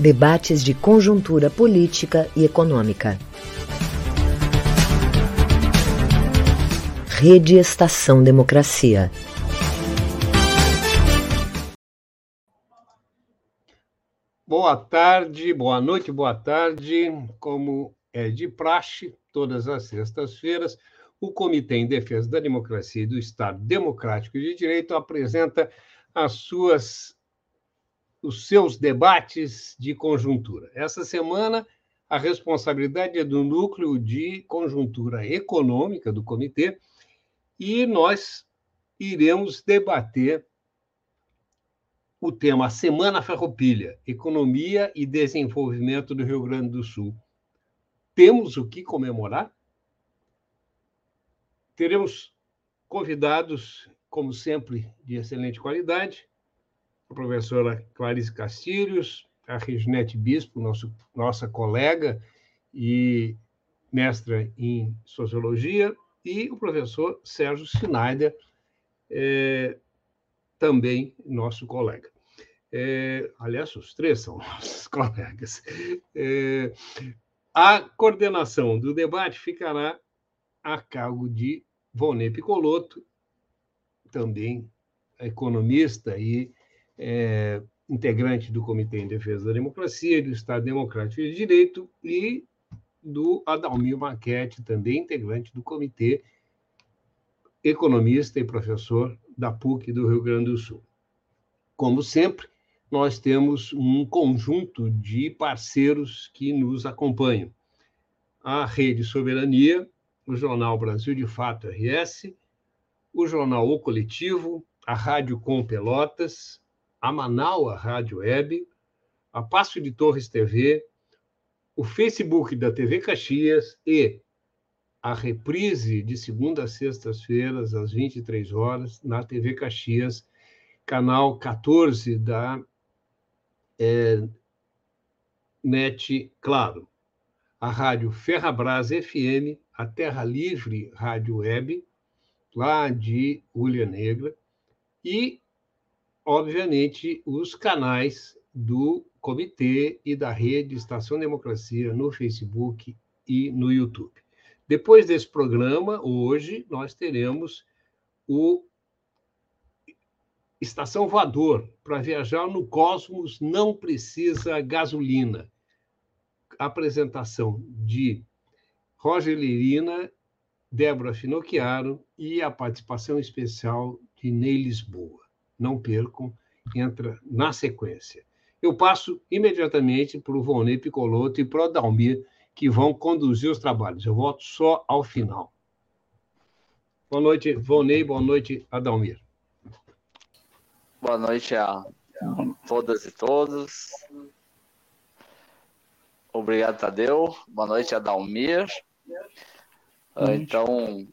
Debates de conjuntura política e econômica. Rede Estação Democracia. Boa tarde, boa noite, boa tarde. Como é de praxe, todas as sextas-feiras, o Comitê em Defesa da Democracia e do Estado Democrático de Direito apresenta as suas os seus debates de conjuntura. Essa semana, a responsabilidade é do núcleo de conjuntura econômica do comitê e nós iremos debater o tema Semana Ferropilha, Economia e Desenvolvimento do Rio Grande do Sul. Temos o que comemorar? Teremos convidados, como sempre, de excelente qualidade, a professora Clarice Castilhos, a Reginete Bispo, nosso, nossa colega e mestra em Sociologia, e o professor Sérgio Schneider, é, também nosso colega. É, aliás, os três são nossos colegas. É, a coordenação do debate ficará a cargo de Vonê Picoloto, também economista e é, integrante do Comitê em Defesa da Democracia, do Estado Democrático de Direito, e do Adalmir Maquete, também integrante do Comitê, economista e professor da PUC do Rio Grande do Sul. Como sempre, nós temos um conjunto de parceiros que nos acompanham. A Rede Soberania, o Jornal Brasil de Fato RS, o Jornal O Coletivo, a Rádio Com Pelotas, a Manaua Rádio Web, a Passo de Torres TV, o Facebook da TV Caxias e a reprise de segunda a sextas-feiras, às 23 horas, na TV Caxias, canal 14 da é, NET Claro. A Rádio Ferrabras FM, a Terra Livre Rádio Web, lá de Ulha Negra, e obviamente, os canais do comitê e da rede Estação Democracia no Facebook e no YouTube. Depois desse programa, hoje, nós teremos o Estação Voador. Para viajar no cosmos não precisa gasolina. Apresentação de Roger Lirina, Débora Finocchiaro e a participação especial de Ney Lisboa não percam, entra na sequência. Eu passo imediatamente para o Vonei Picoloto e para o Adalmir, que vão conduzir os trabalhos. Eu volto só ao final. Boa noite, Vonei. Boa noite, Adalmir. Boa noite a todas e todos. Obrigado, Tadeu. Boa noite, Adalmir. Então,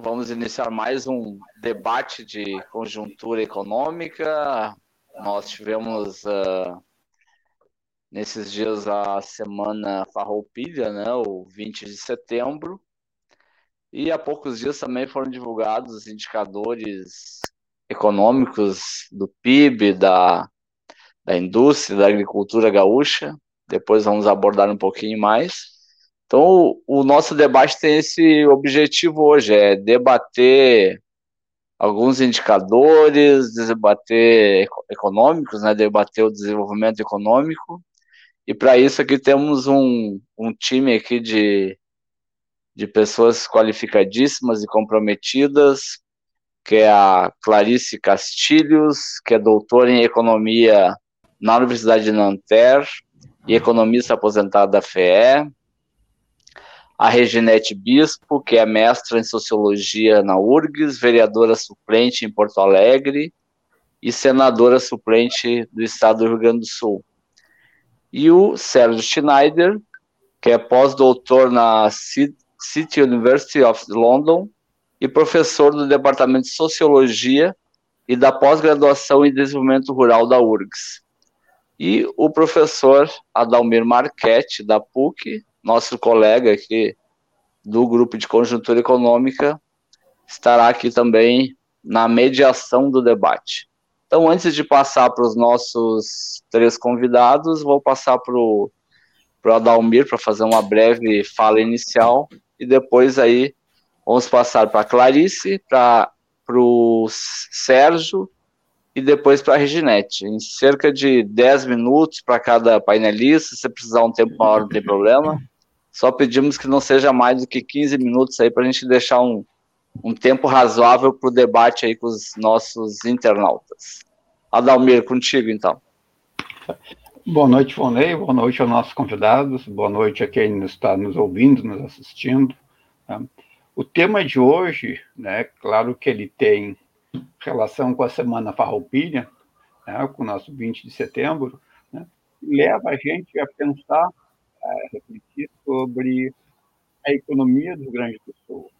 Vamos iniciar mais um debate de conjuntura econômica. Nós tivemos uh, nesses dias a semana Farroupilha, né, o 20 de setembro, e há poucos dias também foram divulgados os indicadores econômicos do PIB, da, da indústria, da agricultura gaúcha. Depois vamos abordar um pouquinho mais. Então, o, nosso debate tem esse objetivo hoje, é debater alguns indicadores, debater econômicos, né, debater o desenvolvimento econômico, e para isso aqui temos um, um time aqui de, de pessoas qualificadíssimas e comprometidas, que é a Clarice Castilhos, que é doutora em economia na Universidade de Nanterre e economista aposentada da FEE, a Reginete Bispo, que é mestra em Sociologia na URGS, vereadora suplente em Porto Alegre e senadora suplente do Estado do Rio Grande do Sul. E o Sérgio Schneider, que é pós-doutor na City University of London e professor do Departamento de Sociologia e da pós-graduação em Desenvolvimento Rural da URGS. E o professor Adalmir Marchetti, da PUC, nosso colega aqui do grupo de conjuntura econômica, estará aqui também na mediação do debate. Então, antes de passar para os nossos três convidados, vou passar para o Adalmir para fazer uma breve fala inicial e depois aí vamos passar para a Clarice, para o Sérgio e depois para a Reginete. Em cerca de 10 minutos para cada painelista, se precisar um tempo maior, não tem problema. Só pedimos que não seja mais do que 15 minutos aí para a gente deixar um, um tempo razoável para o debate aí com os nossos internautas. Adalmir, contigo então. Boa noite, Fonei, boa noite aos nossos convidados, boa noite a quem está nos ouvindo, nos assistindo. Tá? O tema de hoje, né, claro que ele tem relação com a Semana Farroupilha, né, com o nosso 20 de setembro, né, leva a gente a pensar, a refletir sobre a economia do Grande do Sul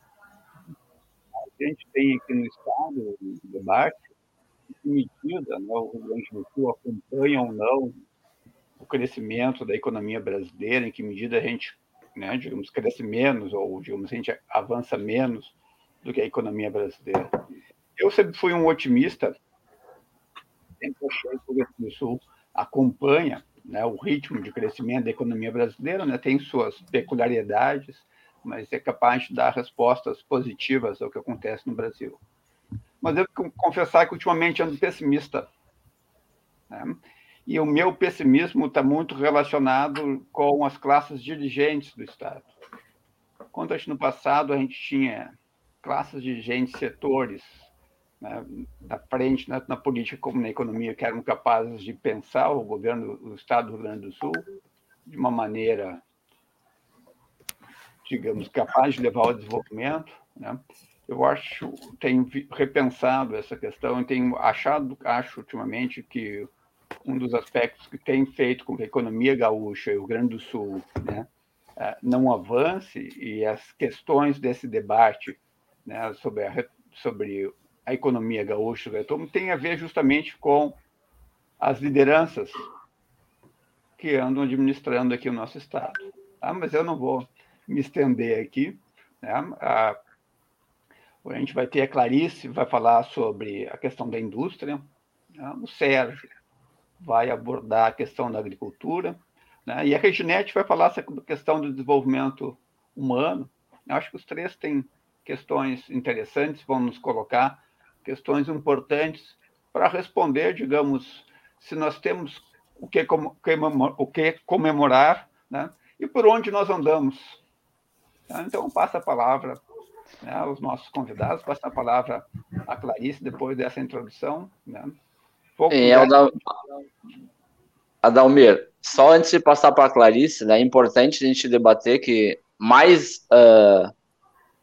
a gente tem aqui no Estado, um debate, em que medida né, o Rio Grande do Sul acompanha ou não o crescimento da economia brasileira, em que medida a gente, né, digamos, cresce menos, ou, digamos, a gente avança menos do que a economia brasileira. Eu sempre fui um otimista, sempre achei que o Rio Grande do Sul acompanha né, o ritmo de crescimento da economia brasileira, né, tem suas peculiaridades, mas é capaz de dar respostas positivas ao que acontece no Brasil. Mas devo confessar que ultimamente ando pessimista. Né? E o meu pessimismo está muito relacionado com as classes dirigentes do Estado. Quando no passado a gente tinha classes dirigentes, setores né, da frente, né, na política como na economia, que eram capazes de pensar o governo do Estado do Rio Grande do Sul de uma maneira digamos, capaz de levar ao desenvolvimento. Né? Eu acho, tenho repensado essa questão e tenho achado, acho ultimamente que um dos aspectos que tem feito com que a economia gaúcha e o Rio Grande do Sul né, eh, não avance e as questões desse debate né, sobre, a, sobre a economia gaúcha tem a ver justamente com as lideranças que andam administrando aqui o nosso Estado. Ah, mas eu não vou me estender aqui. Né? A, a gente vai ter a Clarice, vai falar sobre a questão da indústria, né? o Sérgio vai abordar a questão da agricultura, né? e a Reginete vai falar sobre a questão do desenvolvimento humano. Eu acho que os três têm questões interessantes, vão nos colocar questões importantes para responder, digamos, se nós temos o que, o que comemorar né? e por onde nós andamos Tá? Então, passa a palavra né, aos nossos convidados, passa a palavra à Clarice depois dessa introdução. Né? É, Adal... Adalmir, só antes de passar para a Clarice, né, é importante a gente debater que mais uh,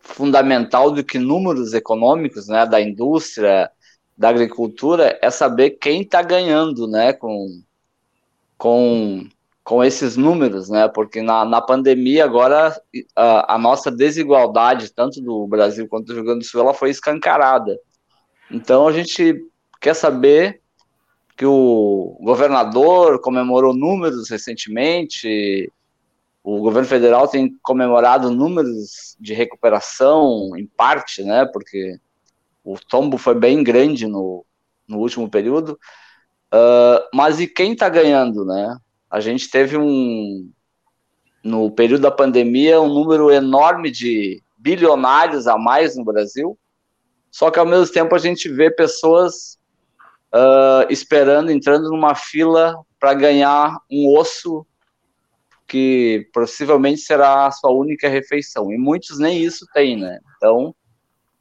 fundamental do que números econômicos né, da indústria, da agricultura, é saber quem está ganhando né, com, com com esses números, né? Porque na, na pandemia agora a, a, nossa desigualdade, tanto do Brasil quanto do Rio Grande do Sul, ela foi escancarada. Então a gente quer saber que o governador comemorou números recentemente, o governo federal tem comemorado números de recuperação, em parte, né? Porque o tombo foi bem grande no, no último período. Uh, mas e quem está ganhando, né? a gente teve um, no período da pandemia, um número enorme de bilionários a mais no Brasil, só que ao mesmo tempo a gente vê pessoas uh, esperando, entrando numa fila para ganhar um osso que possivelmente será a sua única refeição. E muitos nem isso têm, né? Então,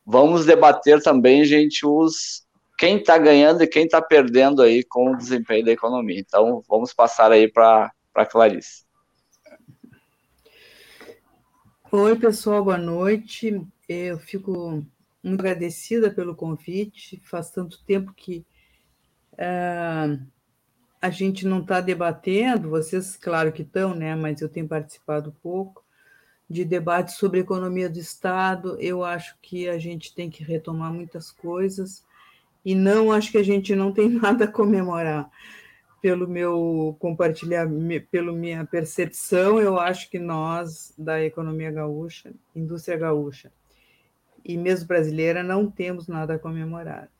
vamos debater também, gente, os quem está ganhando e quem está perdendo aí com o desempenho da economia. Então, vamos passar aí para a Clarice. Oi, pessoal, boa noite. Eu fico muito agradecida pelo convite. Faz tanto tempo que uh, a gente não está debatendo, vocês, claro que estão, né? Mas eu tenho participado pouco de debates sobre economia do Estado. Eu acho que a gente tem que retomar muitas coisas e não acho que a gente não tem nada a comemorar. Pelo meu compartilhar, pela minha percepção, eu acho que nós, da economia gaúcha, indústria gaúcha, e mesmo brasileira, não temos nada a comemorar.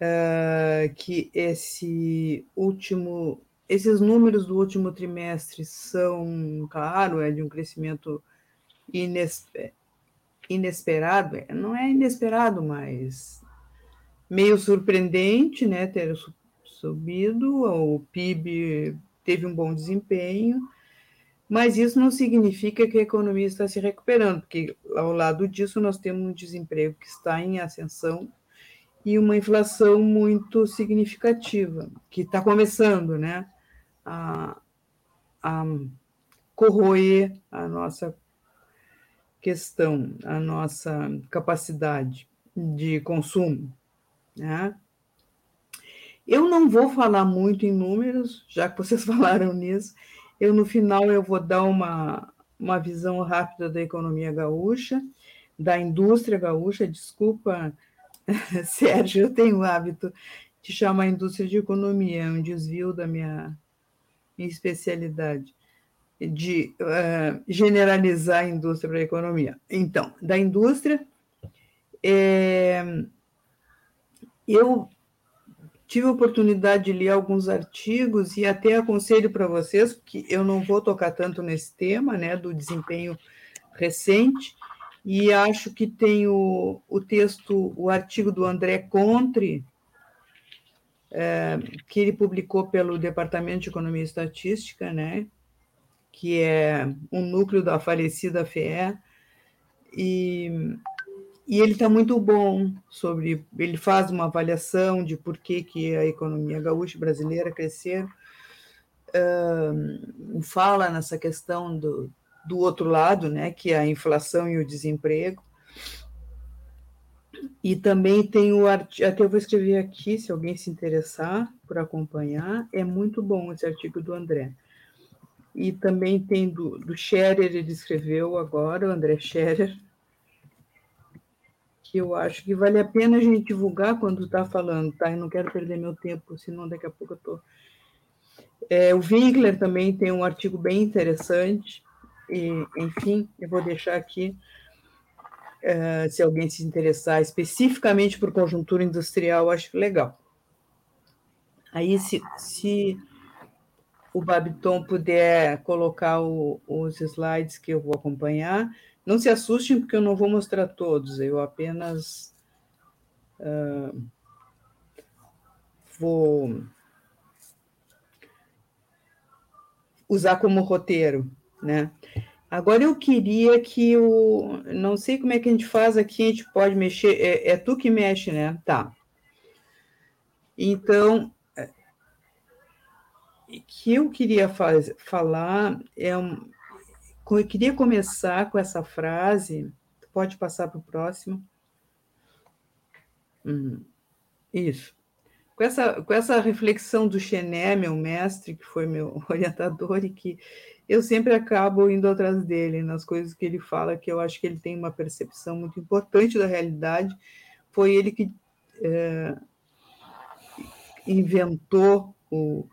Uh, que esse último, esses números do último trimestre são, claro, é de um crescimento inesper, inesperado, é, não é inesperado, mas meio surpreendente, né, ter subido, o PIB teve um bom desempenho, mas isso não significa que a economia está se recuperando, porque ao lado disso nós temos um desemprego que está em ascensão e uma inflação muito significativa, que está começando né, a, a corroer a nossa questão, a nossa capacidade de consumo. Né? Eu não vou falar muito em números, já que vocês falaram nisso. Eu, no final, eu vou dar uma, uma visão rápida da economia gaúcha, da indústria gaúcha. Desculpa, Sérgio, eu tenho o hábito de chamar a indústria de economia, é um desvio da minha, minha especialidade, de uh, generalizar a indústria para a economia. Então, da indústria, é, eu tive a oportunidade de ler alguns artigos e até aconselho para vocês, porque eu não vou tocar tanto nesse tema, né, do desempenho recente, e acho que tem o, o texto, o artigo do André Contre, é, que ele publicou pelo Departamento de Economia e Estatística, né, que é um núcleo da falecida FEE, e e ele está muito bom sobre. Ele faz uma avaliação de por que, que a economia gaúcha brasileira cresceu, fala nessa questão do, do outro lado, né, que é a inflação e o desemprego. E também tem o artigo, até eu vou escrever aqui, se alguém se interessar por acompanhar, é muito bom esse artigo do André. E também tem do, do Scherer, ele escreveu agora, o André Scherer, que eu acho que vale a pena a gente divulgar quando está falando, tá? Eu não quero perder meu tempo, senão daqui a pouco eu estou. É, o Winkler também tem um artigo bem interessante, e, enfim, eu vou deixar aqui, é, se alguém se interessar especificamente por conjuntura industrial, acho legal. Aí, se, se o Babiton puder colocar o, os slides que eu vou acompanhar, não se assustem, porque eu não vou mostrar todos, eu apenas uh, vou usar como roteiro, né? Agora eu queria que o. Não sei como é que a gente faz aqui, a gente pode mexer. É, é tu que mexe, né? Tá. Então, o é, que eu queria faz, falar é um, eu queria começar com essa frase. Pode passar para o próximo. Hum, isso. Com essa, com essa reflexão do Chené, meu mestre, que foi meu orientador, e que eu sempre acabo indo atrás dele nas coisas que ele fala, que eu acho que ele tem uma percepção muito importante da realidade. Foi ele que é, inventou o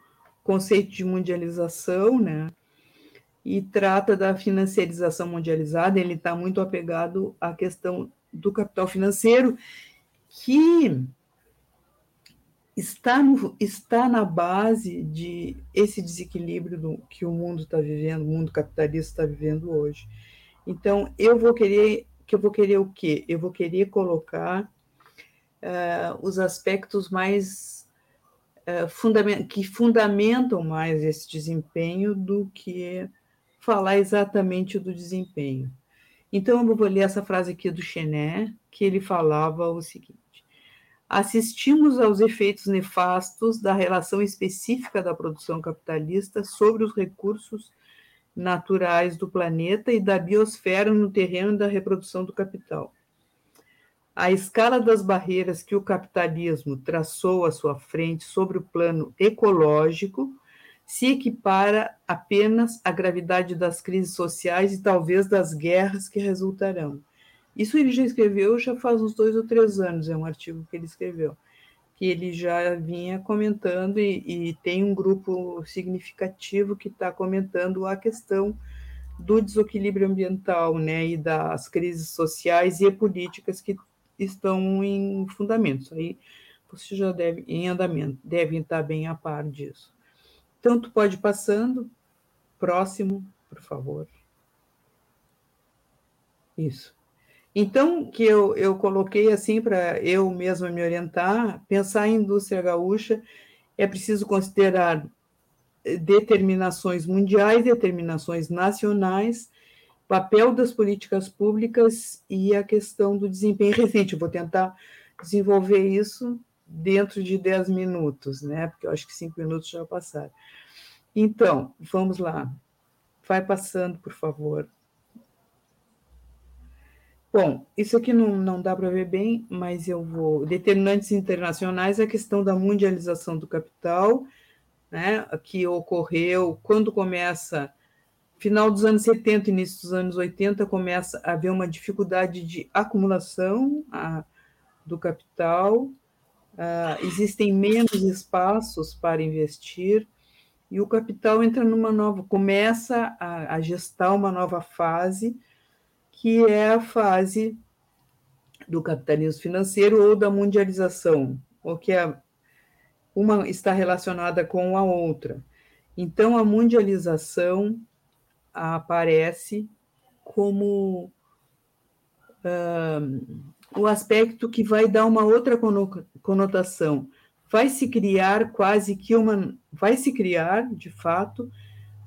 conceito de mundialização, né? e trata da financiarização mundializada, ele está muito apegado à questão do capital financeiro, que está, no, está na base de esse desequilíbrio do, que o mundo está vivendo, o mundo capitalista está vivendo hoje. Então, eu vou querer, que eu vou querer o quê? Eu vou querer colocar uh, os aspectos mais uh, fundament, que fundamentam mais esse desempenho do que falar exatamente do desempenho. Então, eu vou ler essa frase aqui do Chené, que ele falava o seguinte: Assistimos aos efeitos nefastos da relação específica da produção capitalista sobre os recursos naturais do planeta e da biosfera no terreno da reprodução do capital. A escala das barreiras que o capitalismo traçou à sua frente sobre o plano ecológico se equipara apenas à gravidade das crises sociais e talvez das guerras que resultarão. Isso ele já escreveu já faz uns dois ou três anos, é um artigo que ele escreveu, que ele já vinha comentando e, e tem um grupo significativo que está comentando a questão do desequilíbrio ambiental, né, e das crises sociais e políticas que estão em fundamentos. Aí você já deve, em andamento, devem estar bem a par disso. Então, pode ir passando, próximo, por favor. Isso. Então, que eu, eu coloquei assim para eu mesma me orientar, pensar em indústria gaúcha, é preciso considerar determinações mundiais, determinações nacionais, papel das políticas públicas e a questão do desempenho recente. Eu vou tentar desenvolver isso dentro de 10 minutos, né? Porque eu acho que cinco minutos já passaram. Então, vamos lá. Vai passando, por favor. Bom, isso aqui não, não dá para ver bem, mas eu vou. Determinantes internacionais, a questão da mundialização do capital, né, que ocorreu quando começa, final dos anos 70, início dos anos 80, começa a haver uma dificuldade de acumulação a, do capital, a, existem menos espaços para investir, e o capital entra numa nova, começa a, a gestar uma nova fase, que é a fase do capitalismo financeiro ou da mundialização, ou que é uma está relacionada com a outra. Então, a mundialização aparece como uh, o aspecto que vai dar uma outra conotação. Vai se criar quase que uma. Vai se criar, de fato,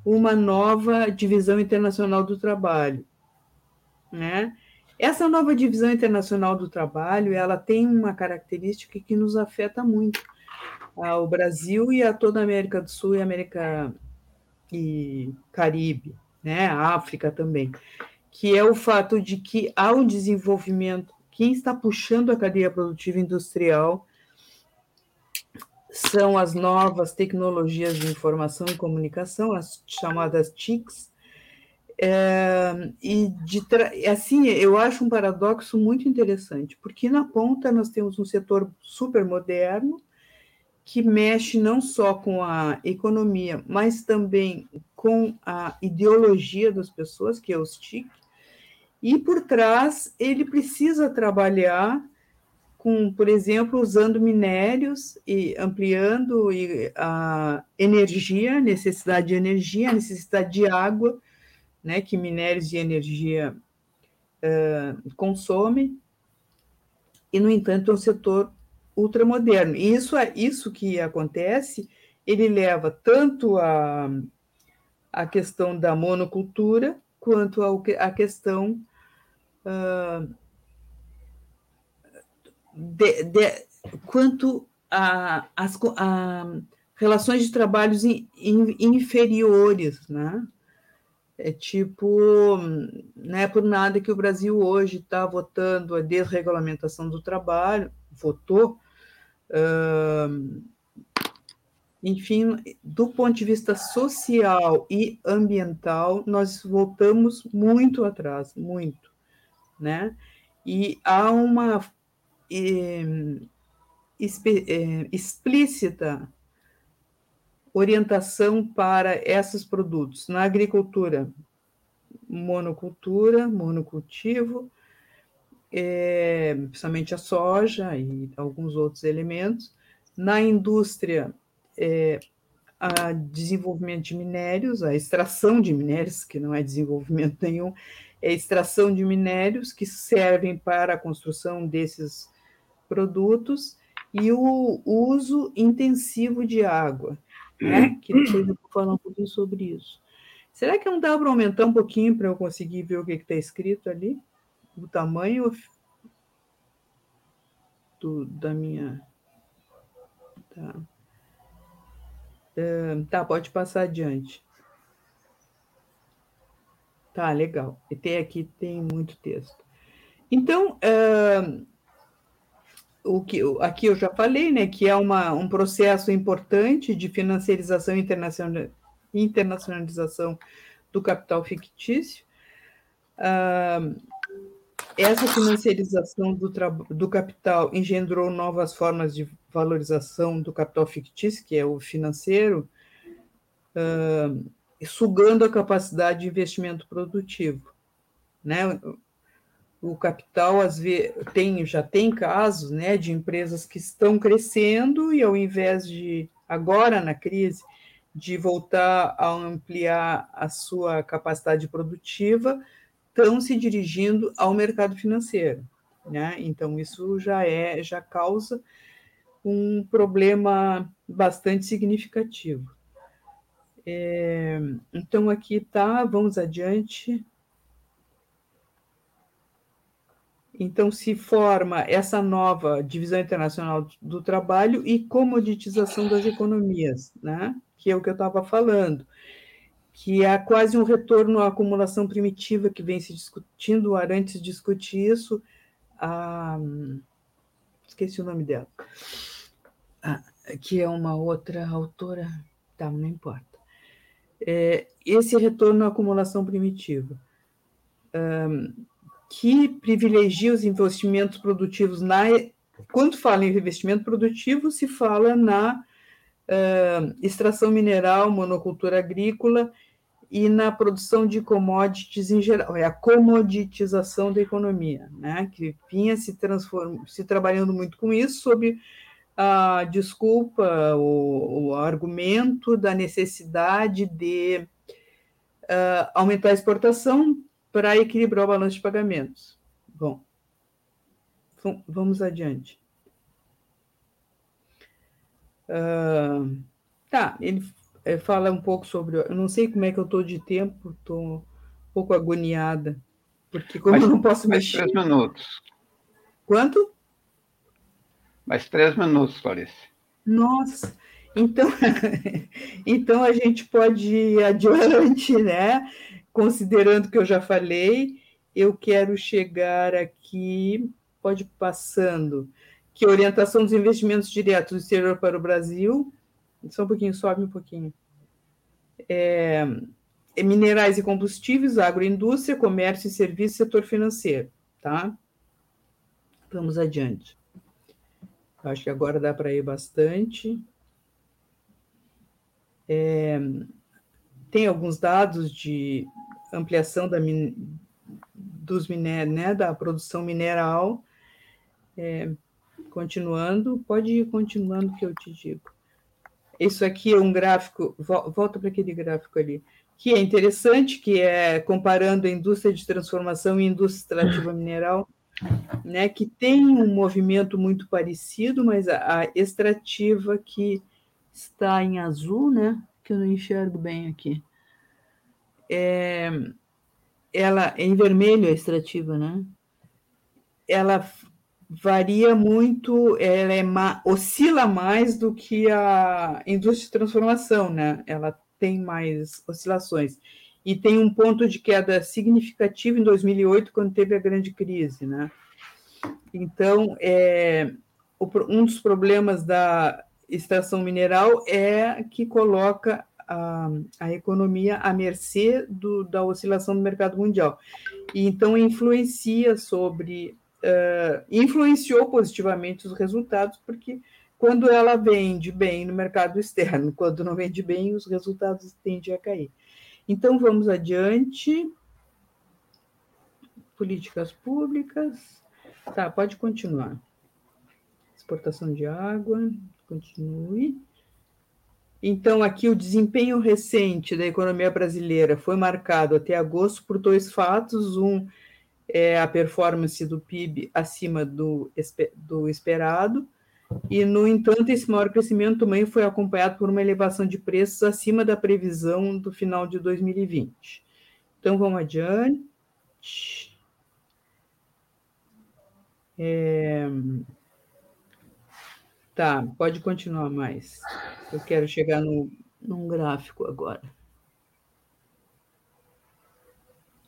uma nova divisão internacional do trabalho. Né? Essa nova divisão internacional do trabalho, ela tem uma característica que nos afeta muito ao Brasil e a toda a América do Sul e América e Caribe, né, a África também, que é o fato de que há um desenvolvimento, quem está puxando a cadeia produtiva industrial são as novas tecnologias de informação e comunicação, as chamadas TICs, é, e de assim eu acho um paradoxo muito interessante, porque na ponta nós temos um setor super moderno, que mexe não só com a economia, mas também com a ideologia das pessoas, que é o STIC, e por trás ele precisa trabalhar com, por exemplo, usando minérios e ampliando a energia, necessidade de energia, necessidade de água, né, que minérios e energia uh, consomem, e, no entanto, é um setor ultramoderno. E isso é isso que acontece, ele leva tanto a, a questão da monocultura quanto a, a questão uh, de, de, quanto a, as a relações de trabalhos in, in, inferiores, né? É tipo, não é por nada que o Brasil hoje está votando a desregulamentação do trabalho, votou, enfim, do ponto de vista social e ambiental, nós voltamos muito atrás, muito, né? E há uma é, explícita orientação para esses produtos na agricultura, monocultura, monocultivo, é, principalmente a soja e alguns outros elementos. Na indústria, é, a desenvolvimento de minérios, a extração de minérios, que não é desenvolvimento nenhum, é extração de minérios que servem para a construção desses produtos e o uso intensivo de água, né? que depois eu vou falar um pouquinho sobre isso. Será que não dá para aumentar um pouquinho para eu conseguir ver o que está escrito ali? o tamanho do, da minha. Tá. Uh, tá, pode passar adiante. Tá, legal. E tem aqui tem muito texto. Então, uh, o que aqui eu já falei, né, que é uma, um processo importante de financiarização internacional, internacionalização do capital fictício. Uh, essa financiarização do, do capital engendrou novas formas de valorização do capital fictício, que é o financeiro, uh, sugando a capacidade de investimento produtivo. Né? O capital às vezes tem já tem casos né de empresas que estão crescendo e ao invés de agora na crise de voltar a ampliar a sua capacidade produtiva estão se dirigindo ao mercado financeiro né? Então isso já é já causa um problema bastante significativo. É, então aqui tá vamos adiante Então, se forma essa nova divisão internacional do trabalho e comoditização das economias, né? que é o que eu estava falando, que é quase um retorno à acumulação primitiva que vem se discutindo, o Arantes discute isso, a... esqueci o nome dela, ah, que é uma outra autora, tá, não importa. É, esse retorno à acumulação primitiva. Um, que privilegia os investimentos produtivos na. Quando fala em investimento produtivo, se fala na uh, extração mineral, monocultura agrícola e na produção de commodities em geral, é a comoditização da economia, né? que vinha se, transform... se trabalhando muito com isso, sob a desculpa, o, o argumento da necessidade de uh, aumentar a exportação para equilibrar o balanço de pagamentos. Bom, vamos adiante. Uh, tá, ele é, fala um pouco sobre. Eu não sei como é que eu estou de tempo, estou um pouco agoniada, porque como mais, eu não posso mais mexer. três minutos. Quanto? Mais três minutos, Clarice. Nossa, então, então a gente pode ir adiante, né? considerando que eu já falei, eu quero chegar aqui, pode ir passando, que orientação dos investimentos diretos do exterior para o Brasil, só um pouquinho, sobe um pouquinho. É, é minerais e combustíveis, agroindústria, comércio e serviços, setor financeiro, tá? Vamos adiante. Acho que agora dá para ir bastante. É, tem alguns dados de ampliação da, dos minérios, né, da produção mineral. É, continuando, pode ir continuando que eu te digo. Isso aqui é um gráfico, volta para aquele gráfico ali, que é interessante, que é comparando a indústria de transformação e a indústria extrativa mineral, né, que tem um movimento muito parecido, mas a, a extrativa que está em azul, né, que eu não enxergo bem aqui, é, ela em vermelho a extrativa, né? Ela varia muito, ela é ma, oscila mais do que a indústria de transformação, né? Ela tem mais oscilações e tem um ponto de queda significativo em 2008 quando teve a grande crise, né? Então, é, um dos problemas da extração mineral é que coloca a, a economia à mercê do, da oscilação do mercado mundial. E então influencia sobre, uh, influenciou positivamente os resultados, porque quando ela vende bem no mercado externo, quando não vende bem, os resultados tendem a cair. Então vamos adiante. Políticas públicas. Tá, pode continuar. Exportação de água, continue. Então, aqui o desempenho recente da economia brasileira foi marcado até agosto por dois fatos. Um é a performance do PIB acima do, do esperado, e, no entanto, esse maior crescimento também foi acompanhado por uma elevação de preços acima da previsão do final de 2020. Então, vamos adiante. É... Tá, pode continuar mais. Eu quero chegar no, num gráfico agora.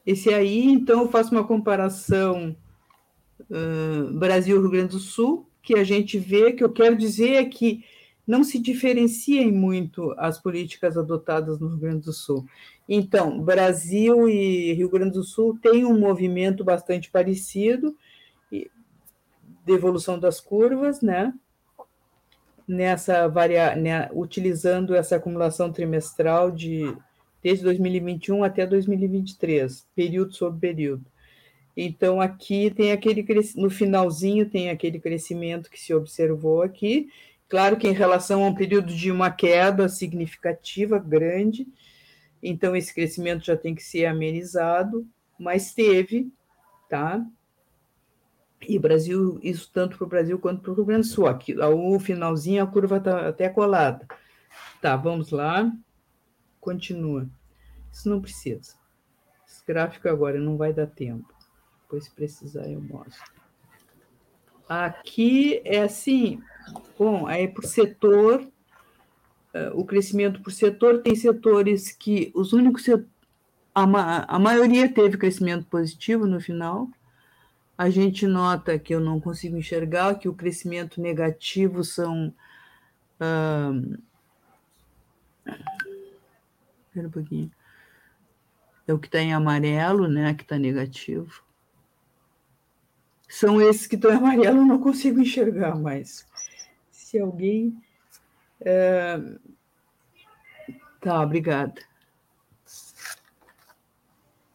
Esse aí, então, eu faço uma comparação uh, Brasil-Rio Grande do Sul, que a gente vê, que eu quero dizer é que não se diferenciem muito as políticas adotadas no Rio Grande do Sul. Então, Brasil e Rio Grande do Sul têm um movimento bastante parecido de evolução das curvas, né? Nessa varia, né, utilizando essa acumulação trimestral de desde 2021 até 2023, período sobre período. Então, aqui tem aquele no finalzinho tem aquele crescimento que se observou aqui. Claro que em relação a um período de uma queda significativa, grande, então esse crescimento já tem que ser amenizado, mas teve, tá? E Brasil, isso tanto para o Brasil quanto para o Rio Grande do Sul. Aqui, o finalzinho, a curva está até colada. Tá, vamos lá. Continua. Isso não precisa. Esse gráfico agora não vai dar tempo. Depois, se precisar, eu mostro. Aqui é assim, bom, aí por setor, uh, o crescimento por setor, tem setores que os únicos a, ma a maioria teve crescimento positivo no final. A gente nota que eu não consigo enxergar que o crescimento negativo são. Uh, espera um pouquinho. É o que está em amarelo, né? Que está negativo são esses que estão em amarelo, eu não consigo enxergar mais. Se alguém. É... Tá, obrigada.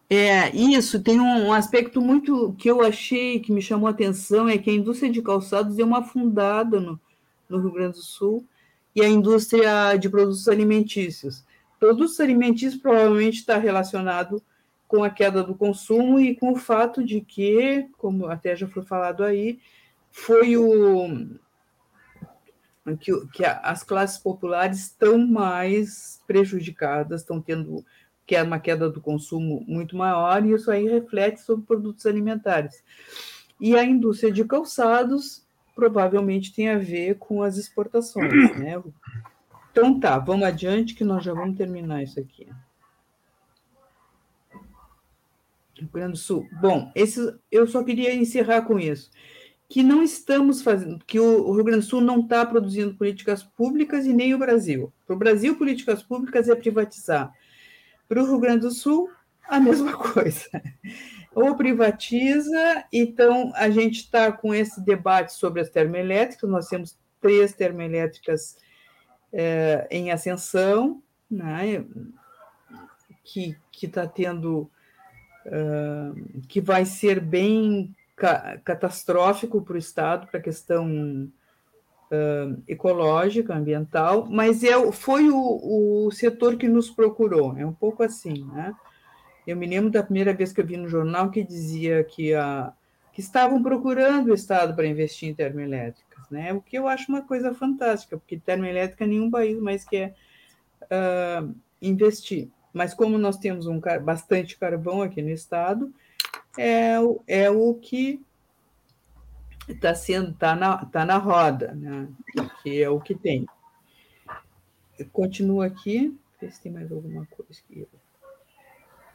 É, isso, tem um aspecto muito que eu achei que me chamou a atenção, é que a indústria de calçados deu uma afundada no, no Rio Grande do Sul e a indústria de produtos alimentícios. Produtos alimentícios provavelmente está relacionado com a queda do consumo e com o fato de que, como até já foi falado aí, foi o que, que as classes populares estão mais prejudicadas, estão tendo que é uma queda do consumo muito maior, e isso aí reflete sobre produtos alimentares. E a indústria de calçados provavelmente tem a ver com as exportações, né? Então tá, vamos adiante que nós já vamos terminar isso aqui. Rio Grande do Sul. Bom, esse, eu só queria encerrar com isso. Que não estamos fazendo, que o, o Rio Grande do Sul não está produzindo políticas públicas e nem o Brasil. Para o Brasil, políticas públicas é privatizar. Para o Rio Grande do Sul, a mesma coisa. Ou privatiza, então a gente está com esse debate sobre as termoelétricas, nós temos três termoelétricas é, em ascensão, né, que está tendo uh, que vai ser bem ca catastrófico para o Estado, para a questão uh, ecológica, ambiental, mas é, foi o, o setor que nos procurou, é um pouco assim, né? Eu me lembro da primeira vez que eu vi no jornal que dizia que, a, que estavam procurando o Estado para investir em termoelétricas, né? O que eu acho uma coisa fantástica, porque termoelétrica nenhum país mais quer uh, investir. Mas como nós temos um, bastante carvão aqui no estado, é, é o que está sendo tá na, tá na roda, né? que é o que tem. Continua aqui, ver se tem mais alguma coisa aqui.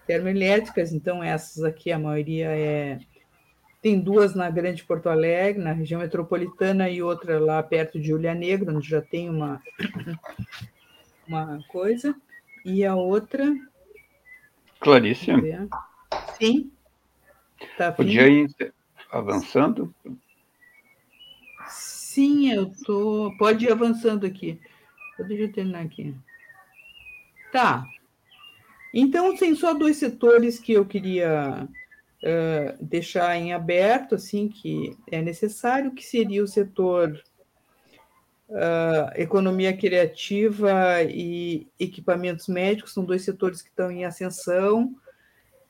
Termoelétricas, então essas aqui, a maioria é. Tem duas na Grande Porto Alegre, na região metropolitana, e outra lá perto de Ulha Negra, onde já tem uma, uma coisa. E a outra. Clarice? Sim. Tá Podia ir avançando? Sim, eu tô. Pode ir avançando aqui. Deixa eu terminar aqui. Tá. Então, tem só dois setores que eu queria uh, deixar em aberto, assim, que é necessário, que seria o setor Uh, economia criativa e equipamentos médicos são dois setores que estão em ascensão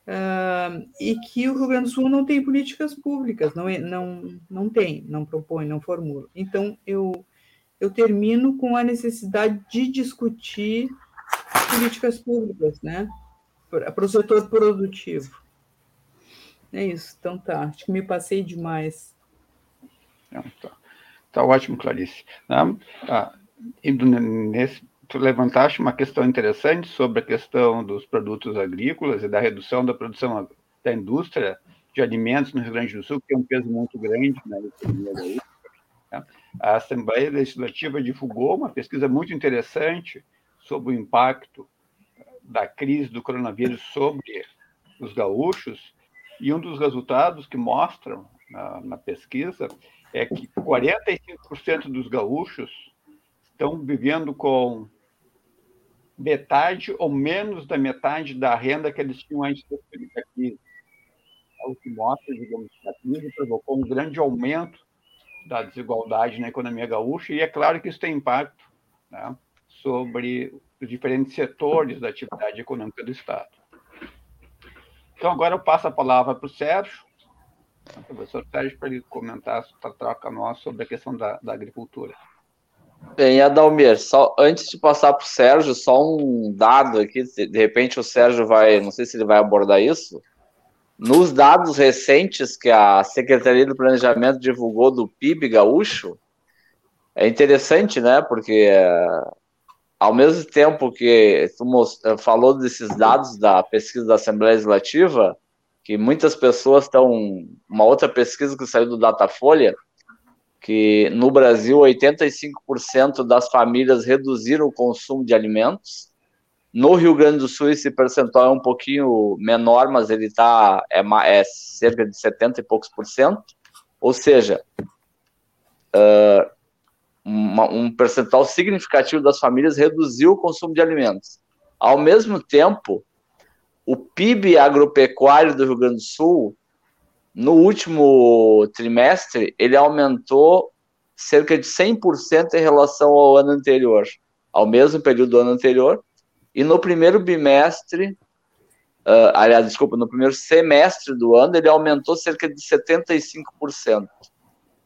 uh, e que o Rio Grande do Sul não tem políticas públicas, não, é, não, não tem, não propõe, não formula. Então, eu, eu termino com a necessidade de discutir políticas públicas, né, para o setor produtivo. É isso, então tá, acho que me passei demais. Tá. Está ótimo, Clarice. Ah, nesse, tu levantaste uma questão interessante sobre a questão dos produtos agrícolas e da redução da produção da indústria de alimentos no Rio Grande do Sul, que tem um peso muito grande na economia da né? A Assembleia Legislativa divulgou uma pesquisa muito interessante sobre o impacto da crise do coronavírus sobre os gaúchos, e um dos resultados que mostram na, na pesquisa é que 45% dos gaúchos estão vivendo com metade ou menos da metade da renda que eles tinham antes da crise. o que mostra, digamos, que a crise provocou um grande aumento da desigualdade na economia gaúcha, e é claro que isso tem impacto né, sobre os diferentes setores da atividade econômica do Estado. Então, agora eu passo a palavra para o Sérgio, o professor Sérgio, para ele comentar essa troca nossa sobre a questão da, da agricultura. Bem, Adalmir, só antes de passar para o Sérgio, só um dado aqui, de repente o Sérgio vai, não sei se ele vai abordar isso, nos dados recentes que a Secretaria do Planejamento divulgou do PIB gaúcho, é interessante, né? Porque ao mesmo tempo que tu eh, falou desses dados da pesquisa da Assembleia Legislativa, que muitas pessoas estão. Uma outra pesquisa que saiu do Datafolha, que no Brasil 85% das famílias reduziram o consumo de alimentos no Rio Grande do Sul, esse percentual é um pouquinho menor, mas ele está é, é, cerca de 70 e poucos por cento. Ou seja, uh, uma, um percentual significativo das famílias reduziu o consumo de alimentos. Ao mesmo tempo, o PIB agropecuário do Rio Grande do Sul, no último trimestre, ele aumentou cerca de 100% em relação ao ano anterior, ao mesmo período do ano anterior, e no primeiro bimestre, uh, aliás, desculpa, no primeiro semestre do ano, ele aumentou cerca de 75%.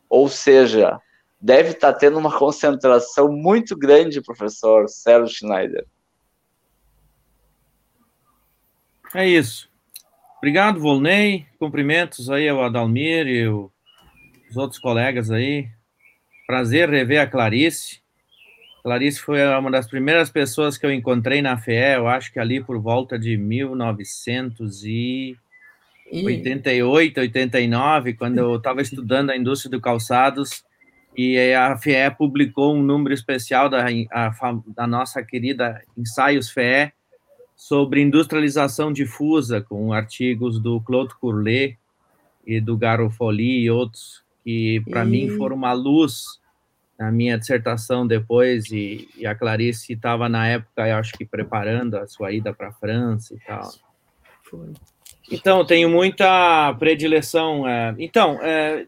Ou seja, deve estar tá tendo uma concentração muito grande, professor Sérgio Schneider. É isso. Obrigado, Volney. Cumprimentos aí ao Adalmir e os outros colegas aí. Prazer rever a Clarice. Clarice foi uma das primeiras pessoas que eu encontrei na FE, eu acho que ali por volta de 1988, 89, quando eu estava estudando a indústria do calçados, e a FE publicou um número especial da, a, da nossa querida Ensaios FE sobre industrialização difusa, com artigos do Claude Courlet e do Garofoli e outros, que para e... mim foram uma luz na minha dissertação depois, e, e a Clarice estava na época, eu acho que preparando a sua ida para a França e tal. Foi. Então, tenho muita predileção. É, então, é,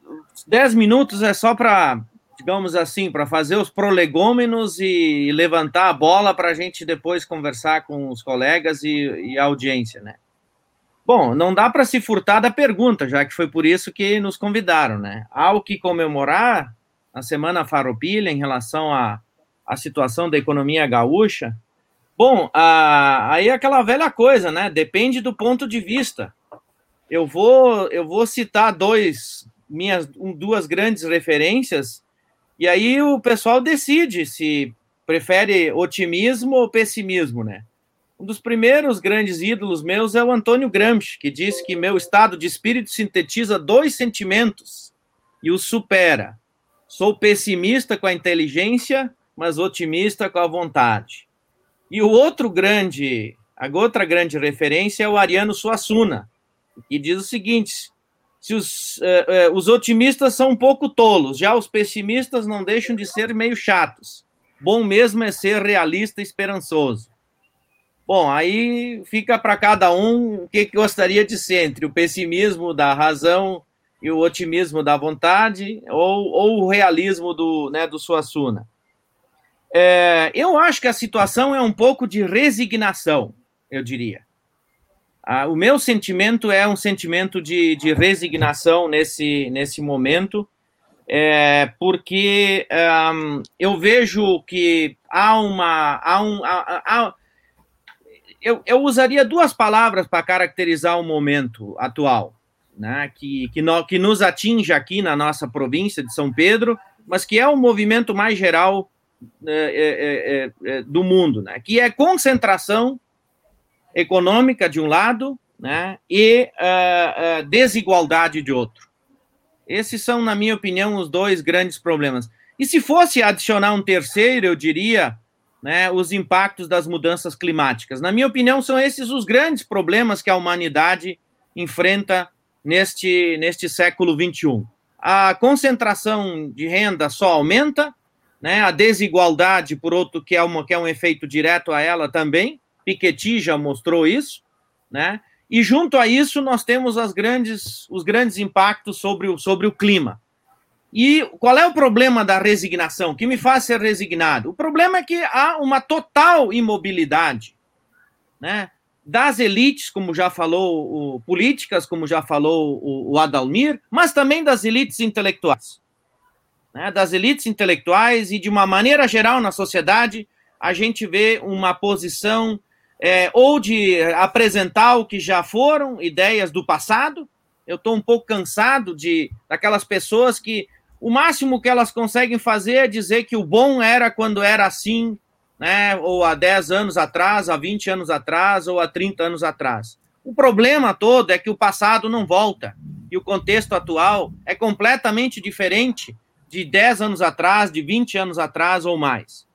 dez minutos é só para, digamos assim, para fazer os prolegômenos e levantar a bola para a gente depois conversar com os colegas e, e a audiência, né? Bom, não dá para se furtar da pergunta, já que foi por isso que nos convidaram, né? Há o que comemorar na Semana Farroupilha em relação à, à situação da economia gaúcha? Bom, a, aí é aquela velha coisa, né? Depende do ponto de vista. Eu vou, eu vou citar dois, minhas duas grandes referências, e aí o pessoal decide se prefere otimismo ou pessimismo, né? Um dos primeiros grandes ídolos meus é o Antônio Gramsci, que disse que meu estado de espírito sintetiza dois sentimentos e os supera: Sou pessimista com a inteligência, mas otimista com a vontade. E o outro grande, a outra grande referência é o Ariano Suassuna, que diz o seguinte: se os, uh, uh, os otimistas são um pouco tolos, já os pessimistas não deixam de ser meio chatos. Bom mesmo é ser realista e esperançoso. Bom, aí fica para cada um o que, que gostaria de ser entre o pessimismo da razão e o otimismo da vontade ou, ou o realismo do, né, do Suassuna. É, eu acho que a situação é um pouco de resignação, eu diria. Ah, o meu sentimento é um sentimento de, de resignação nesse, nesse momento, é, porque um, eu vejo que há uma. Há um, há, há, eu, eu usaria duas palavras para caracterizar o momento atual né, que, que, no, que nos atinge aqui na nossa província de São Pedro, mas que é o um movimento mais geral é é, é, é, é, do mundo, né, que é concentração econômica de um lado né, e uh, uh, desigualdade de outro. Esses são, na minha opinião, os dois grandes problemas. E se fosse adicionar um terceiro, eu diria né, os impactos das mudanças climáticas. Na minha opinião, são esses os grandes problemas que a humanidade enfrenta neste, neste século XXI. A concentração de renda só aumenta, né? a desigualdade, por outro, que é, uma, que é um efeito direto a ela também, Piketty já mostrou isso, né? E junto a isso, nós temos grandes, os grandes impactos sobre o, sobre o clima. E qual é o problema da resignação? O que me faz ser resignado? O problema é que há uma total imobilidade né, das elites, como já falou o, políticas, como já falou o, o Adalmir, mas também das elites intelectuais. Né, das elites intelectuais e, de uma maneira geral, na sociedade, a gente vê uma posição é, ou de apresentar o que já foram ideias do passado. Eu estou um pouco cansado de daquelas pessoas que o máximo que elas conseguem fazer é dizer que o bom era quando era assim, né? Ou há 10 anos atrás, há 20 anos atrás, ou há 30 anos atrás. O problema todo é que o passado não volta. E o contexto atual é completamente diferente de 10 anos atrás, de 20 anos atrás ou mais.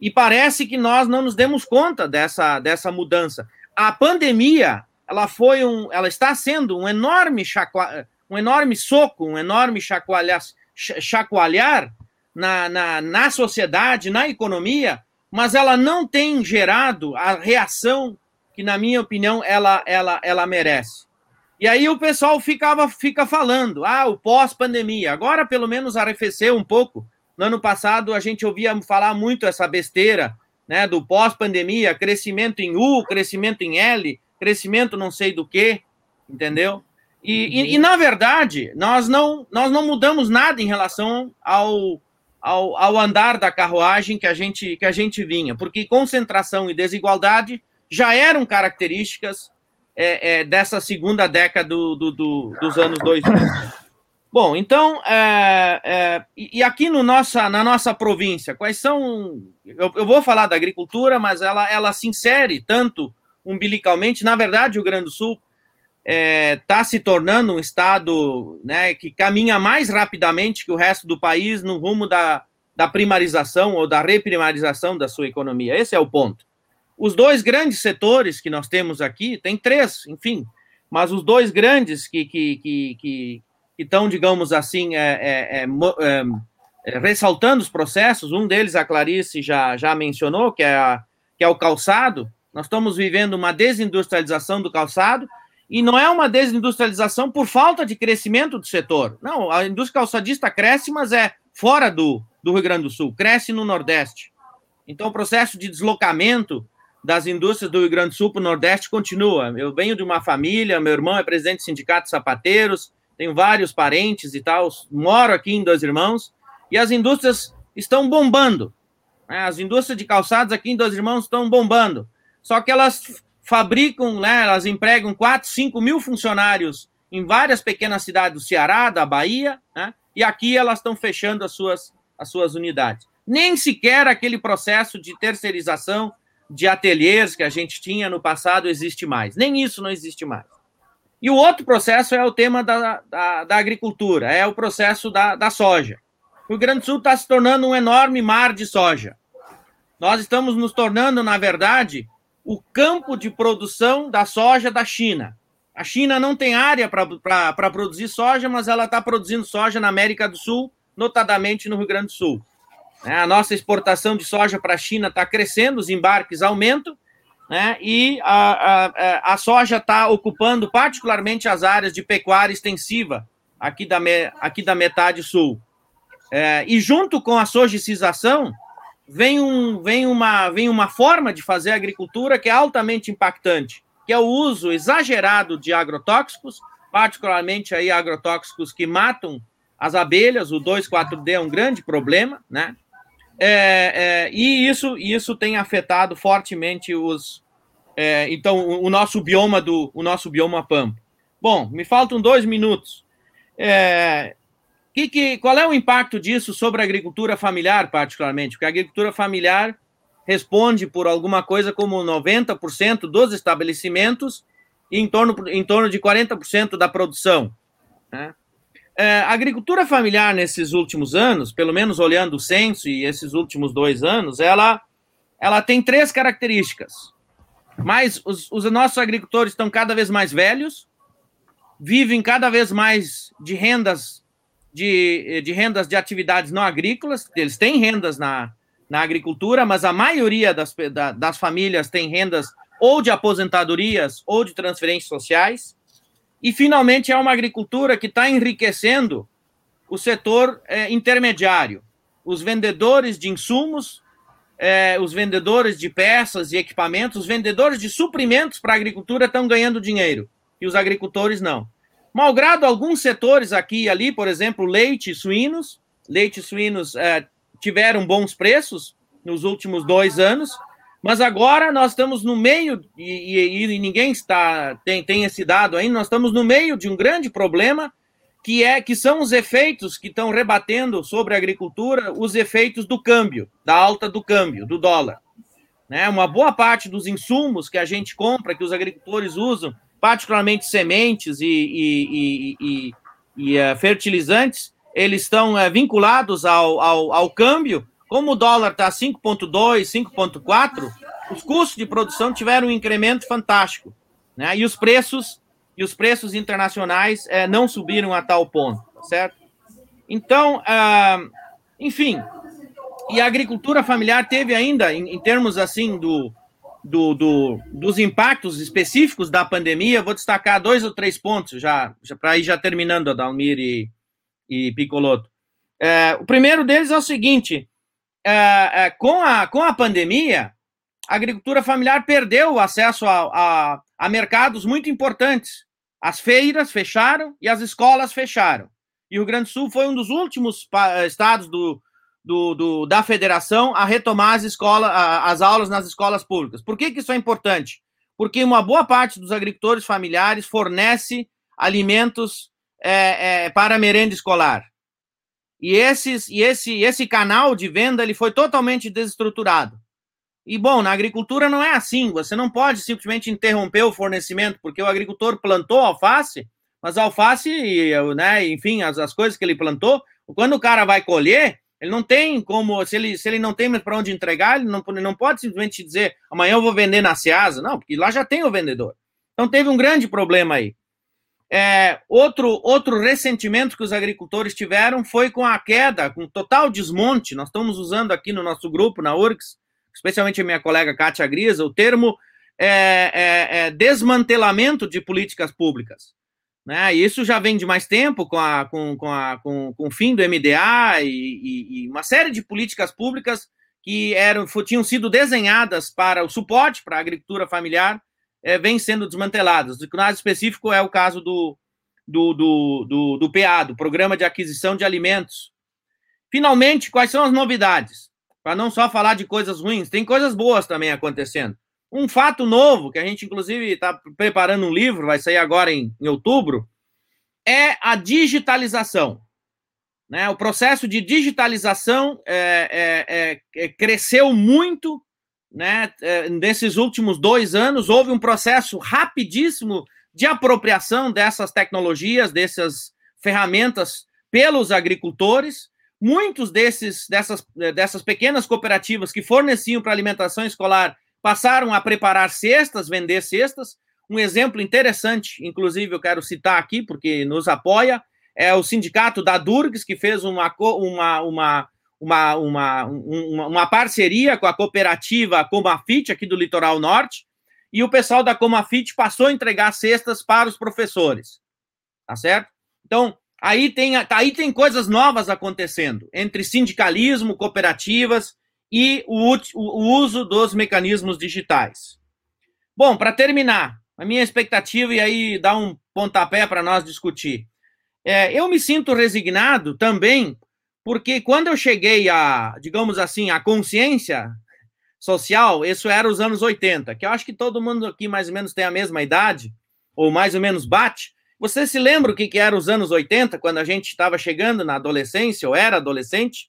E parece que nós não nos demos conta dessa, dessa mudança. A pandemia, ela foi um, ela está sendo um enorme chacoalhar, um enorme soco, um enorme chacoalhar, chacoalhar na, na, na sociedade, na economia, mas ela não tem gerado a reação que, na minha opinião, ela, ela, ela merece. E aí o pessoal ficava fica falando, ah, o pós-pandemia. Agora, pelo menos, arrefeceu um pouco. No ano passado, a gente ouvia falar muito essa besteira, né, do pós-pandemia, crescimento em U, crescimento em L, crescimento não sei do que, entendeu? E, e, e, na verdade, nós não, nós não mudamos nada em relação ao, ao, ao, andar da carruagem que a, gente, que a gente vinha, porque concentração e desigualdade já eram características é, é, dessa segunda década do, do, do, dos anos 2000. Bom, então, é, é, e aqui no nossa, na nossa província, quais são. Eu, eu, vou falar da agricultura, mas ela, ela se insere tanto umbilicalmente. Na verdade, o Rio Grande do Sul está é, tá se tornando um estado né, que caminha mais rapidamente que o resto do país no rumo da, da primarização ou da reprimarização da sua economia. Esse é o ponto. Os dois grandes setores que nós temos aqui, tem três, enfim, mas os dois grandes que, que, que, que, que estão, digamos assim, é, é, é, é, ressaltando os processos, um deles a Clarice já, já mencionou, que é, a, que é o calçado. Nós estamos vivendo uma desindustrialização do calçado, e não é uma desindustrialização por falta de crescimento do setor. Não, a indústria calçadista cresce, mas é fora do, do Rio Grande do Sul, cresce no Nordeste. Então, o processo de deslocamento das indústrias do Rio Grande do Sul para o Nordeste continua. Eu venho de uma família, meu irmão é presidente do Sindicato de Sapateiros, tenho vários parentes e tal, moro aqui em Dois Irmãos, e as indústrias estão bombando. Né? As indústrias de calçados aqui em Dois Irmãos estão bombando. Só que elas fabricam, né, elas empregam 4, 5 mil funcionários em várias pequenas cidades do Ceará, da Bahia, né, e aqui elas estão fechando as suas, as suas unidades. Nem sequer aquele processo de terceirização de ateliês que a gente tinha no passado existe mais. Nem isso não existe mais. E o outro processo é o tema da, da, da agricultura, é o processo da, da soja. O Rio Grande do Sul está se tornando um enorme mar de soja. Nós estamos nos tornando, na verdade, o campo de produção da soja da China. A China não tem área para produzir soja, mas ela está produzindo soja na América do Sul, notadamente no Rio Grande do Sul. É, a nossa exportação de soja para a China está crescendo, os embarques aumentam, né, e a, a, a soja está ocupando particularmente as áreas de pecuária extensiva aqui da, aqui da metade sul. É, e junto com a sojicização, vem, um, vem, uma, vem uma forma de fazer agricultura que é altamente impactante, que é o uso exagerado de agrotóxicos, particularmente aí agrotóxicos que matam as abelhas, o 2,4-D é um grande problema, né? É, é, e isso, isso tem afetado fortemente os, é, então o, o, nosso bioma do o nosso bioma pampa. Bom, me faltam dois minutos. É, que, que, qual é o impacto disso sobre a agricultura familiar, particularmente? Porque a agricultura familiar responde por alguma coisa como 90% dos estabelecimentos e em torno, em torno de 40% da produção. Né? É, a agricultura familiar, nesses últimos anos, pelo menos olhando o censo e esses últimos dois anos, ela, ela tem três características. Mas os, os nossos agricultores estão cada vez mais velhos, vivem cada vez mais de rendas de, de rendas de atividades não agrícolas, eles têm rendas na, na agricultura, mas a maioria das, da, das famílias tem rendas ou de aposentadorias ou de transferências sociais. E, finalmente, é uma agricultura que está enriquecendo o setor é, intermediário, os vendedores de insumos, é, os vendedores de peças e equipamentos, os vendedores de suprimentos para a agricultura estão ganhando dinheiro e os agricultores não. Malgrado alguns setores aqui e ali, por exemplo, leite e suínos, leite e suínos é, tiveram bons preços nos últimos dois anos, mas agora nós estamos no meio, e, e, e, ninguém está tem, tem esse dado ainda, nós estamos no meio de um grande problema que é que são os efeitos que estão rebatendo sobre a agricultura, os efeitos do câmbio, da alta do câmbio, do dólar. Né? Uma boa parte dos insumos que a gente compra, que os agricultores usam, particularmente sementes e, e, e, e uh, fertilizantes, eles estão uh, vinculados ao, ao, ao câmbio como o dólar está 5,2, 5,4, os custos de produção tiveram um incremento fantástico, né? E os preços e os preços internacionais é, não subiram a tal ponto, tá certo? Então, ah, enfim, e a agricultura familiar teve ainda, em, em termos assim do, do, do, dos impactos específicos da pandemia, vou destacar dois ou três pontos já, já para ir já terminando, Adalmir e, e Picoloto. É, o primeiro deles é o seguinte: é, é, com, a, com a pandemia, a agricultura familiar perdeu o acesso a, a, a mercados muito importantes. As feiras fecharam e as escolas fecharam. E o Rio Grande do Sul foi um dos últimos estados do, do, do, da federação a retomar as, escolas, as aulas nas escolas públicas. Por que, que isso é importante? Porque uma boa parte dos agricultores familiares fornece alimentos é, é, para merenda escolar. E, esses, e esse, esse canal de venda ele foi totalmente desestruturado. E, bom, na agricultura não é assim. Você não pode simplesmente interromper o fornecimento, porque o agricultor plantou alface, mas alface, né, enfim, as, as coisas que ele plantou, quando o cara vai colher, ele não tem como, se ele, se ele não tem para onde entregar, ele não, não pode simplesmente dizer amanhã eu vou vender na Ceasa. Não, porque lá já tem o vendedor. Então teve um grande problema aí. É, outro, outro ressentimento que os agricultores tiveram foi com a queda, com total desmonte. Nós estamos usando aqui no nosso grupo, na URGS, especialmente a minha colega Kátia Grisa, o termo é, é, é, desmantelamento de políticas públicas. Né? E isso já vem de mais tempo com, a, com, com, a, com, com o fim do MDA e, e, e, uma série de políticas públicas que eram, tinham sido desenhadas para o suporte para a agricultura familiar é, vêm sendo desmanteladas. O caso específico é o caso do, do, do, do, do PA, do Programa de Aquisição de Alimentos. Finalmente, quais são as novidades? Para não só falar de coisas ruins, tem coisas boas também acontecendo. Um fato novo, que a gente inclusive está preparando um livro, vai sair agora em, em outubro, é a digitalização. Né? O processo de digitalização é, é, é, é cresceu muito né, é, nesses últimos dois anos, houve um processo rapidíssimo de apropriação dessas tecnologias, dessas ferramentas pelos agricultores. Muitos desses, dessas, dessas pequenas cooperativas que forneciam para alimentação escolar passaram a preparar cestas, vender cestas. Um exemplo interessante, inclusive eu quero citar aqui, porque nos apoia, é o sindicato da Durgs, que fez uma, uma, uma uma, uma, uma, uma parceria com a cooperativa Comafit, aqui do Litoral Norte, e o pessoal da Comafit passou a entregar cestas para os professores. Tá certo? Então, aí tem, aí tem coisas novas acontecendo entre sindicalismo, cooperativas e o, o uso dos mecanismos digitais. Bom, para terminar, a minha expectativa, e aí dar um pontapé para nós discutir. É, eu me sinto resignado também porque quando eu cheguei a, digamos assim, a consciência social, isso era os anos 80, que eu acho que todo mundo aqui mais ou menos tem a mesma idade, ou mais ou menos bate. Você se lembra o que, que era os anos 80, quando a gente estava chegando na adolescência, ou era adolescente?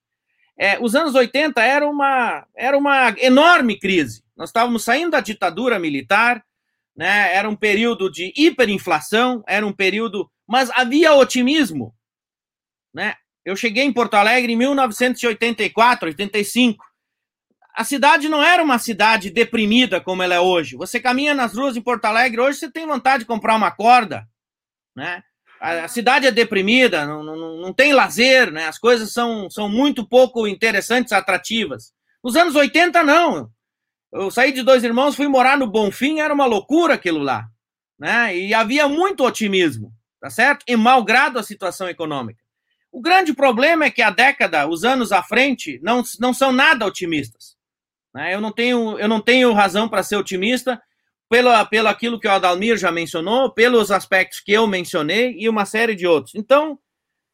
É, os anos 80 era uma, era uma enorme crise. Nós estávamos saindo da ditadura militar, né? era um período de hiperinflação, era um período. Mas havia otimismo. Né? Eu cheguei em Porto Alegre em 1984, 85. A cidade não era uma cidade deprimida como ela é hoje. Você caminha nas ruas de Porto Alegre, hoje você tem vontade de comprar uma corda, né? A, cidade é deprimida, não, não, não tem lazer, né? As coisas são, são muito pouco interessantes, atrativas. Nos anos 80, não. Eu saí de dois irmãos, fui morar no Bonfim, era uma loucura aquilo lá. Né? E havia muito otimismo, tá certo? E malgrado a situação econômica. O grande problema é que a década, os anos à frente, não, não são nada otimistas. Né? Eu, não tenho, eu não tenho razão para ser otimista pelo, pelo aquilo que o Adalmir já mencionou, pelos aspectos que eu mencionei e uma série de outros. Então,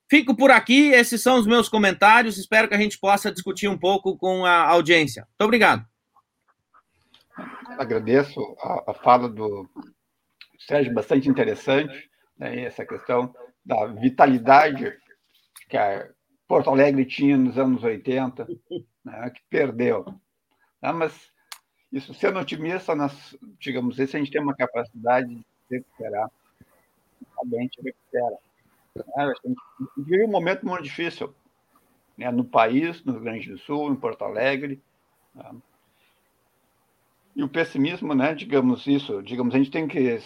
fico por aqui. Esses são os meus comentários. Espero que a gente possa discutir um pouco com a audiência. Muito obrigado. Agradeço a, a fala do Sérgio, bastante interessante, né, essa questão da vitalidade que a Porto Alegre tinha nos anos 80, né, que perdeu. Né, mas isso, sendo otimista, nós, digamos, se a gente tem uma capacidade de recuperar, a gente recupera. Né, a gente vive um momento muito difícil né, no país, no Rio Grande do Sul, em Porto Alegre. Né, e o pessimismo, né, digamos isso, digamos, a gente tem que.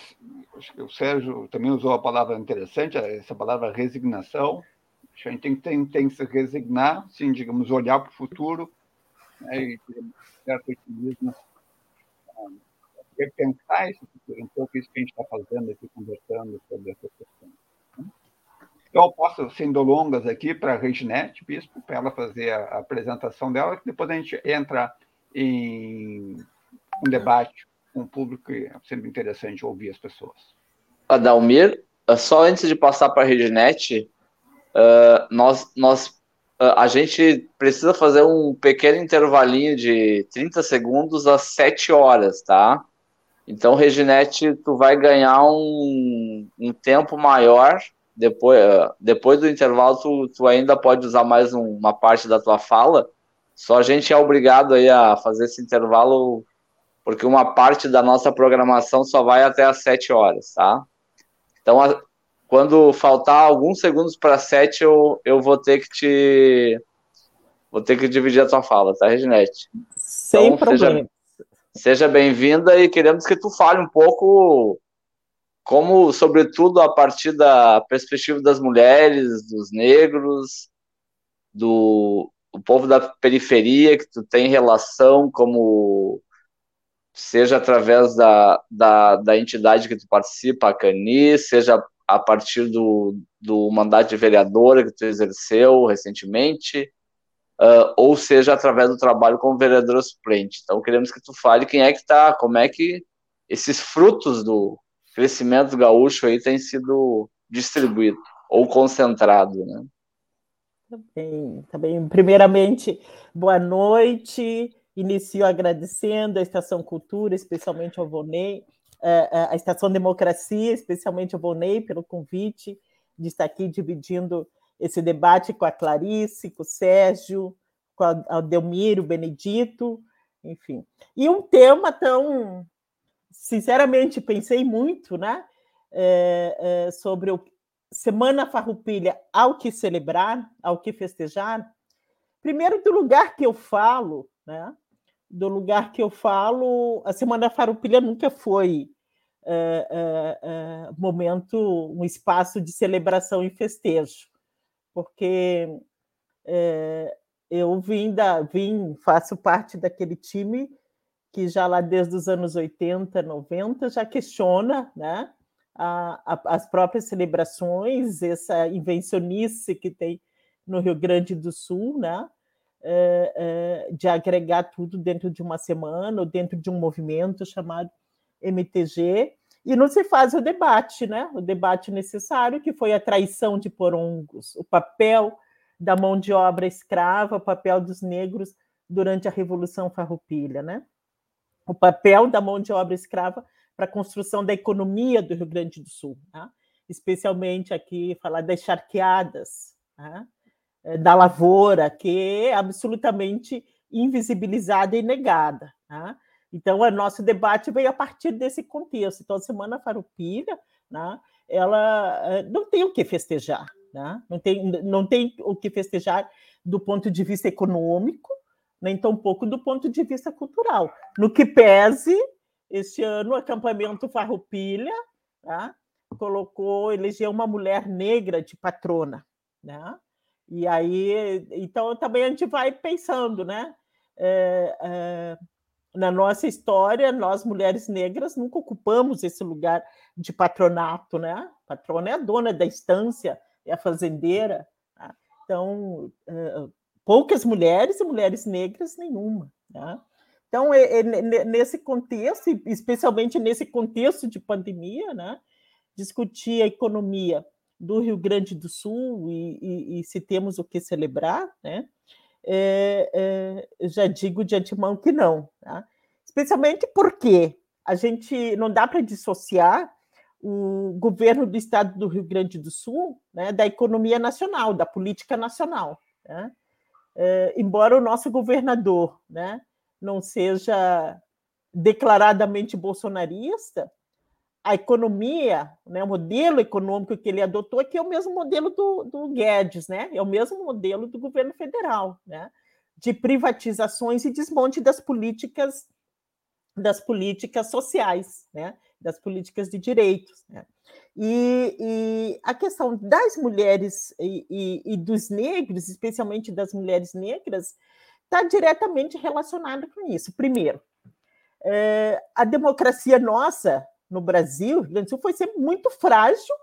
O Sérgio também usou a palavra interessante, essa palavra resignação. A gente tem, tem, tem que se resignar, sim, digamos, olhar para o futuro, né, e certo otimismo, repensar esse futuro, um pouco isso que a gente está fazendo aqui, conversando sobre essa questão. Né. Então, eu passo, sem delongas, aqui para a Reginete Bispo, para ela fazer a, apresentação dela, que depois a gente entra em um debate com o público é sempre interessante ouvir as pessoas. Adalmir, só antes de passar para a Reginet, uh, nós, nós, uh, a gente precisa fazer um pequeno intervalinho de 30 segundos às 7 horas, tá? Então, Reginete, tu vai ganhar um, um tempo maior. Depois, uh, depois do intervalo, tu, tu ainda pode usar mais um, uma parte da tua fala. Só a gente é obrigado aí a fazer esse intervalo porque uma parte da nossa programação só vai até às 7 horas, tá? Então, quando faltar alguns segundos para 7, eu, eu vou ter que te. Vou ter que dividir a tua fala, tá, Reginete? Sem então, problema. Seja, seja bem-vinda e queremos que tu fale um pouco como, sobretudo, a partir da perspectiva das mulheres, dos negros, do, do povo da periferia, que tu tem relação como seja através da, da, da entidade que tu participa, a CANI, seja a partir do, do mandato de vereadora que tu exerceu recentemente, uh, ou seja através do trabalho como vereadora suplente. Então, queremos que tu fale quem é que está, como é que esses frutos do crescimento gaúcho aí têm sido distribuídos ou concentrados, né? Tá bem, tá bem. Primeiramente, boa noite. Inicio agradecendo a Estação Cultura, especialmente ao Vonei, eh, eh, a Estação Democracia, especialmente ao Vonei, pelo convite de estar aqui dividindo esse debate com a Clarice, com o Sérgio, com o Delmiro, o Benedito, enfim. E um tema tão. Sinceramente, pensei muito né, é, é, sobre o Semana Farroupilha, ao que celebrar, ao que festejar. Primeiro, do lugar que eu falo, né? Do lugar que eu falo, a Semana Farroupilha nunca foi é, é, é, momento, um espaço de celebração e festejo, porque eu vim, da, vim, faço parte daquele time que já lá desde os anos 80, 90 já questiona né, a, a, as próprias celebrações, essa invencionice que tem no Rio Grande do Sul, né? Eh, eh, de agregar tudo dentro de uma semana ou dentro de um movimento chamado MTG, e não se faz o debate, né? O debate necessário, que foi a traição de porongos, o papel da mão de obra escrava, o papel dos negros durante a Revolução Farroupilha, né? O papel da mão de obra escrava para a construção da economia do Rio Grande do Sul, né? especialmente aqui falar das charqueadas, né? Eh, da lavoura, que é absolutamente invisibilizada e negada. Né? Então, o nosso debate veio a partir desse contexto. Então, a Semana Farroupilha, né, ela eh, não tem o que festejar, né? não, tem, não tem o que festejar do ponto de vista econômico, nem tampouco do ponto de vista cultural. No que pese, este ano, o acampamento Farroupilha né, colocou, elegeu uma mulher negra de patrona, né? E aí, então também a gente vai pensando, né? É, é, na nossa história, nós mulheres negras nunca ocupamos esse lugar de patronato, né? patrona é a dona da estância, é a fazendeira. Tá? Então, uh, poucas mulheres e mulheres negras nenhuma. Né? Então, é, é, nesse contexto, especialmente nesse contexto de pandemia, né? discutir a economia do Rio Grande do Sul e, e, e se temos o que celebrar, né? É, é, já digo de antemão que não, tá? especialmente porque a gente não dá para dissociar o governo do estado do Rio Grande do Sul né, da economia nacional, da política nacional. Né? É, embora o nosso governador né, não seja declaradamente bolsonarista, a economia, né, o modelo econômico que ele adotou, que é o mesmo modelo do, do Guedes, né, é o mesmo modelo do governo federal, né, de privatizações e desmonte das políticas das políticas sociais, né, das políticas de direitos. Né? E, e, a questão das mulheres e, e, e, dos negros, especialmente das mulheres negras, está diretamente relacionada com isso. Primeiro, é, a democracia nossa no Brasil, no Sul, foi sempre muito frágil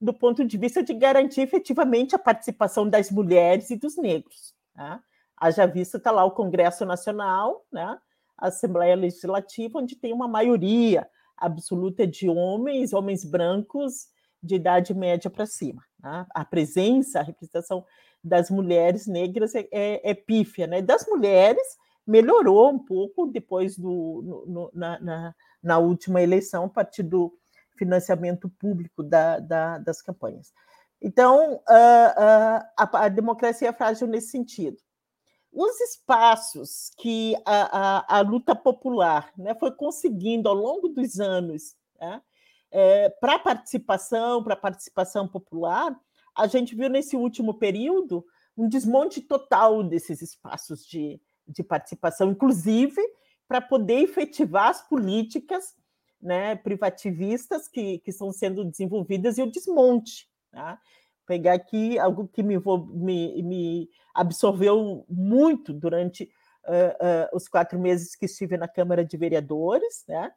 do ponto de vista de garantir efetivamente a participação das mulheres e dos negros. Né? Haja visto está lá o Congresso Nacional, né? a Assembleia Legislativa, onde tem uma maioria absoluta de homens, homens brancos de idade média para cima. Né? A presença, a representação das mulheres negras é, é, é, pífia. Né? Das mulheres, melhorou um pouco depois do, no, no, na, na, na, última eleição, a partir do financiamento público da, da, das campanhas. Então, a, a, a democracia é frágil nesse sentido os espaços que a, a, a luta popular né, foi conseguindo ao longo dos anos né, é, para participação, para participação popular, a gente viu nesse último período um desmonte total desses espaços de, de participação, inclusive para poder efetivar as políticas né, privativistas que, que estão sendo desenvolvidas e o desmonte. Tá? pegar aqui algo que me, me, me absorveu muito durante uh, uh, os quatro meses que estive na Câmara de Vereadores, né?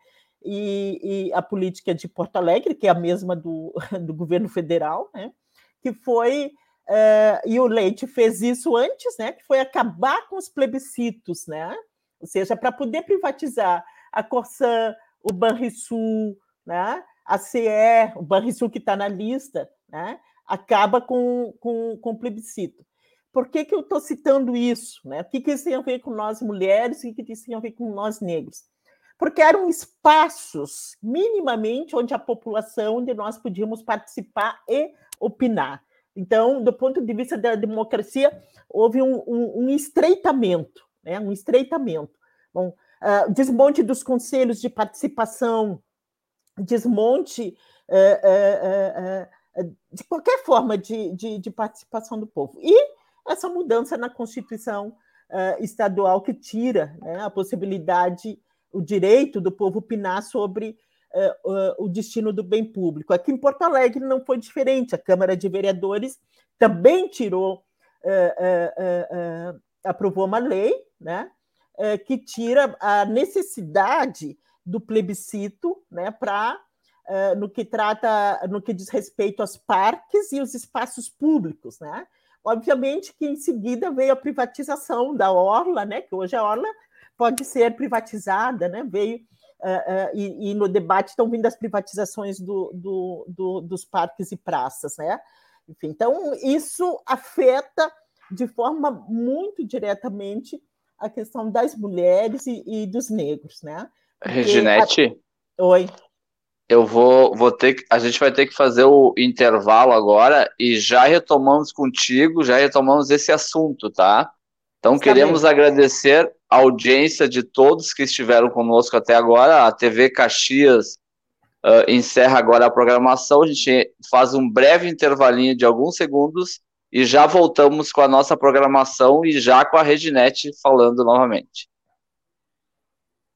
E, e, a política de Porto Alegre, que é a mesma do, do governo federal, né? que foi, uh, e o Leite fez isso antes, né? que foi acabar com os plebiscitos, né? ou seja, para poder privatizar a Corsã, o Banrisul, né? a CE, o Banrisul que está na lista, né? acaba com, com, com plebiscito. Por que, que eu estou citando isso? Né? O que, que isso tem a ver com nós mulheres e o que isso tem a ver com nós negros? Porque eram espaços, minimamente, onde a população, onde nós podíamos participar e opinar. Então, do ponto de vista da democracia, houve um, um, um estreitamento, né? um estreitamento. Bom, uh, desmonte dos conselhos de participação, desmonte uh, uh, de qualquer forma de, de, de, participação do povo. E essa mudança na Constituição estadual que tira né, a possibilidade, o direito do povo opinar sobre uh, uh, o destino do bem público. Aqui em Porto Alegre não foi diferente. A Câmara de Vereadores também tirou, aprovou uma lei né, que tira a necessidade do plebiscito né, para uh, no que trata, no que diz respeito aos parques e os espaços públicos, né? Obviamente que em seguida veio a privatização da orla, né? Que hoje a orla pode ser privatizada, né? Veio uh, uh, e, e, no debate estão vindo as privatizações do, do, do, dos parques e praças, né? Enfim, então isso afeta de forma muito diretamente a questão das mulheres e, e dos negros, né? Porque Reginete. A... Oi eu vou, vou ter a gente vai ter que fazer o intervalo agora e já retomamos contigo, já retomamos esse assunto, tá? Então Está queremos bem. agradecer a audiência de todos que estiveram conosco até agora. A TV Caxias uh, encerra agora a programação. A gente faz um breve intervalinho de alguns segundos e já voltamos com a nossa programação e já com a Rednet falando novamente.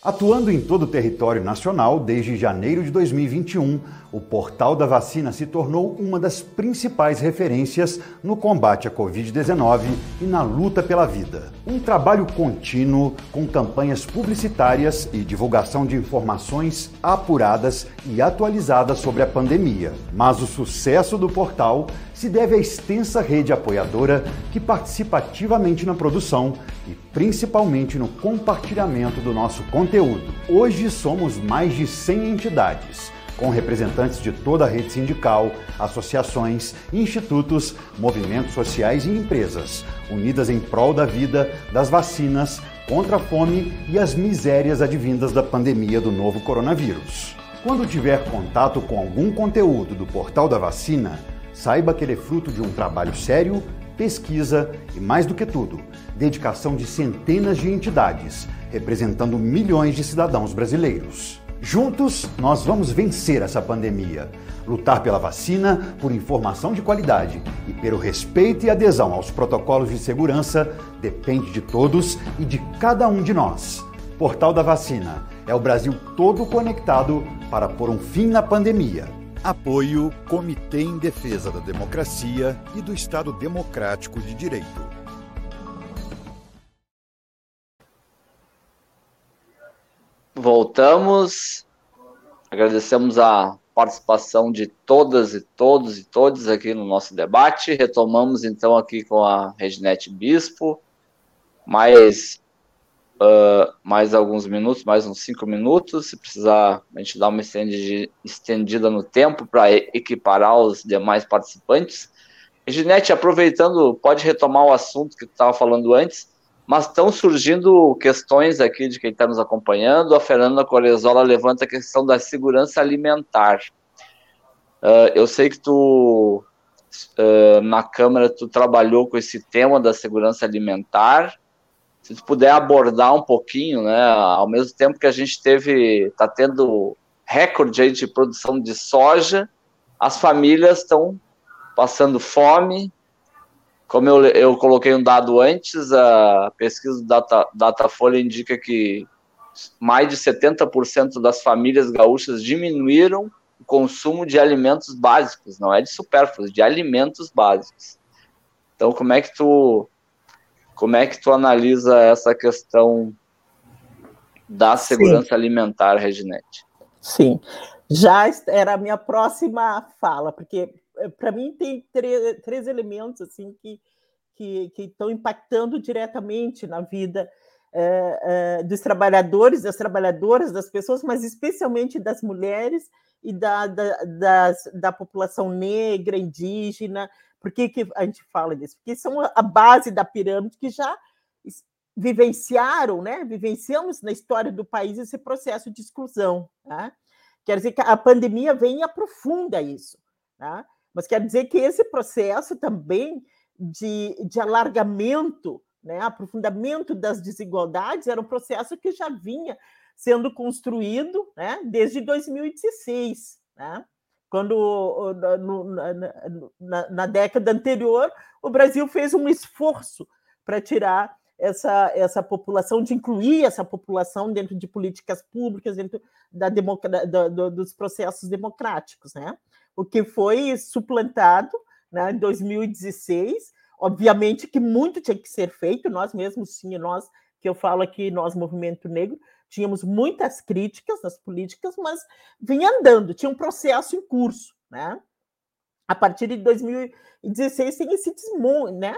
Atuando em todo o território nacional desde janeiro de 2021, o portal da vacina se tornou uma das principais referências no combate à Covid-19 e na luta pela vida. Um trabalho contínuo com campanhas publicitárias e divulgação de informações apuradas e atualizadas sobre a pandemia. Mas o sucesso do portal se deve à extensa rede apoiadora que participa ativamente na produção e principalmente no compartilhamento do nosso conteúdo. Hoje somos mais de 100 entidades com representantes de toda a rede sindical, associações, institutos, movimentos sociais e empresas, unidas em prol da vida, das vacinas, contra a fome e as misérias advindas da pandemia do novo coronavírus. Quando tiver contato com algum conteúdo do portal da vacina, saiba que ele é fruto de um trabalho sério, pesquisa e, mais do que tudo, dedicação de centenas de entidades, representando milhões de cidadãos brasileiros. Juntos, nós vamos vencer essa pandemia. Lutar pela vacina, por informação de qualidade e pelo respeito e adesão aos protocolos de segurança depende de todos e de cada um de nós. Portal da Vacina é o Brasil todo conectado para pôr um fim na pandemia. Apoio Comitê em Defesa da Democracia e do Estado Democrático de Direito. Voltamos. Agradecemos a participação de todas e todos e todos aqui no nosso debate. Retomamos então aqui com a Reginete Bispo. Mais, uh, mais alguns minutos, mais uns cinco minutos. Se precisar, a gente dá uma estendida no tempo para equiparar os demais participantes. Reginete, aproveitando, pode retomar o assunto que tu estava falando antes mas estão surgindo questões aqui de quem está nos acompanhando. A Fernanda Corezola levanta a questão da segurança alimentar. Uh, eu sei que tu, uh, na Câmara, tu trabalhou com esse tema da segurança alimentar. Se tu puder abordar um pouquinho, né, ao mesmo tempo que a gente teve, está tendo recorde aí de produção de soja, as famílias estão passando fome, como eu, eu coloquei um dado antes, a pesquisa do Data, Datafolha indica que mais de 70% das famílias gaúchas diminuíram o consumo de alimentos básicos, não é de supérfluos, de alimentos básicos. Então, como é que tu como é que tu analisa essa questão da segurança Sim. alimentar, Reginete? Sim, já era a minha próxima fala, porque para mim tem três, elementos assim que que, estão impactando diretamente na vida é, é, dos trabalhadores, das trabalhadoras, das pessoas, mas especialmente das mulheres e da, da, das, da população negra, indígena. Por que, que a gente fala disso? Porque são a base da pirâmide que já vivenciaram, né? vivenciamos na história do país esse processo de exclusão. Né? Quer dizer que a pandemia vem e aprofunda isso. Né? Mas quer dizer que esse processo também de, de alargamento, né, aprofundamento das desigualdades, era um processo que já vinha sendo construído né, desde 2016. Né? Quando, no, na, na, década anterior, o Brasil fez um esforço para tirar essa, essa população, de incluir essa população dentro de políticas públicas, dentro da da, do, dos processos democráticos, né? O que foi suplantado né, em 2016. Obviamente que muito tinha que ser feito, nós mesmos, sim, nós, que eu falo aqui, nós, Movimento Negro, tínhamos muitas críticas nas políticas, mas vinha andando, tinha um processo em curso, né? A partir de 2016 tem esse desmonte, né?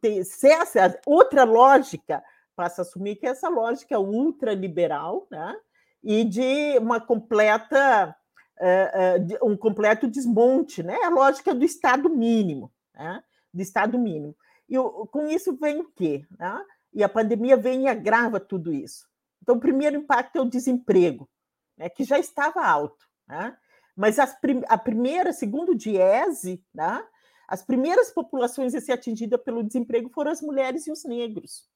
Tem essa outra lógica passa a assumir que é essa lógica ultraliberal, né? E de uma completa um completo desmonte, né? A lógica do Estado mínimo, né? do Estado mínimo. E com isso vem o quê? Né? E a pandemia vem e agrava tudo isso. Então, o primeiro impacto é o desemprego, né? que já estava alto. Né? Mas as, a primeira, segundo o Diese, né? as primeiras populações a ser atingidas pelo desemprego foram as mulheres e os negros.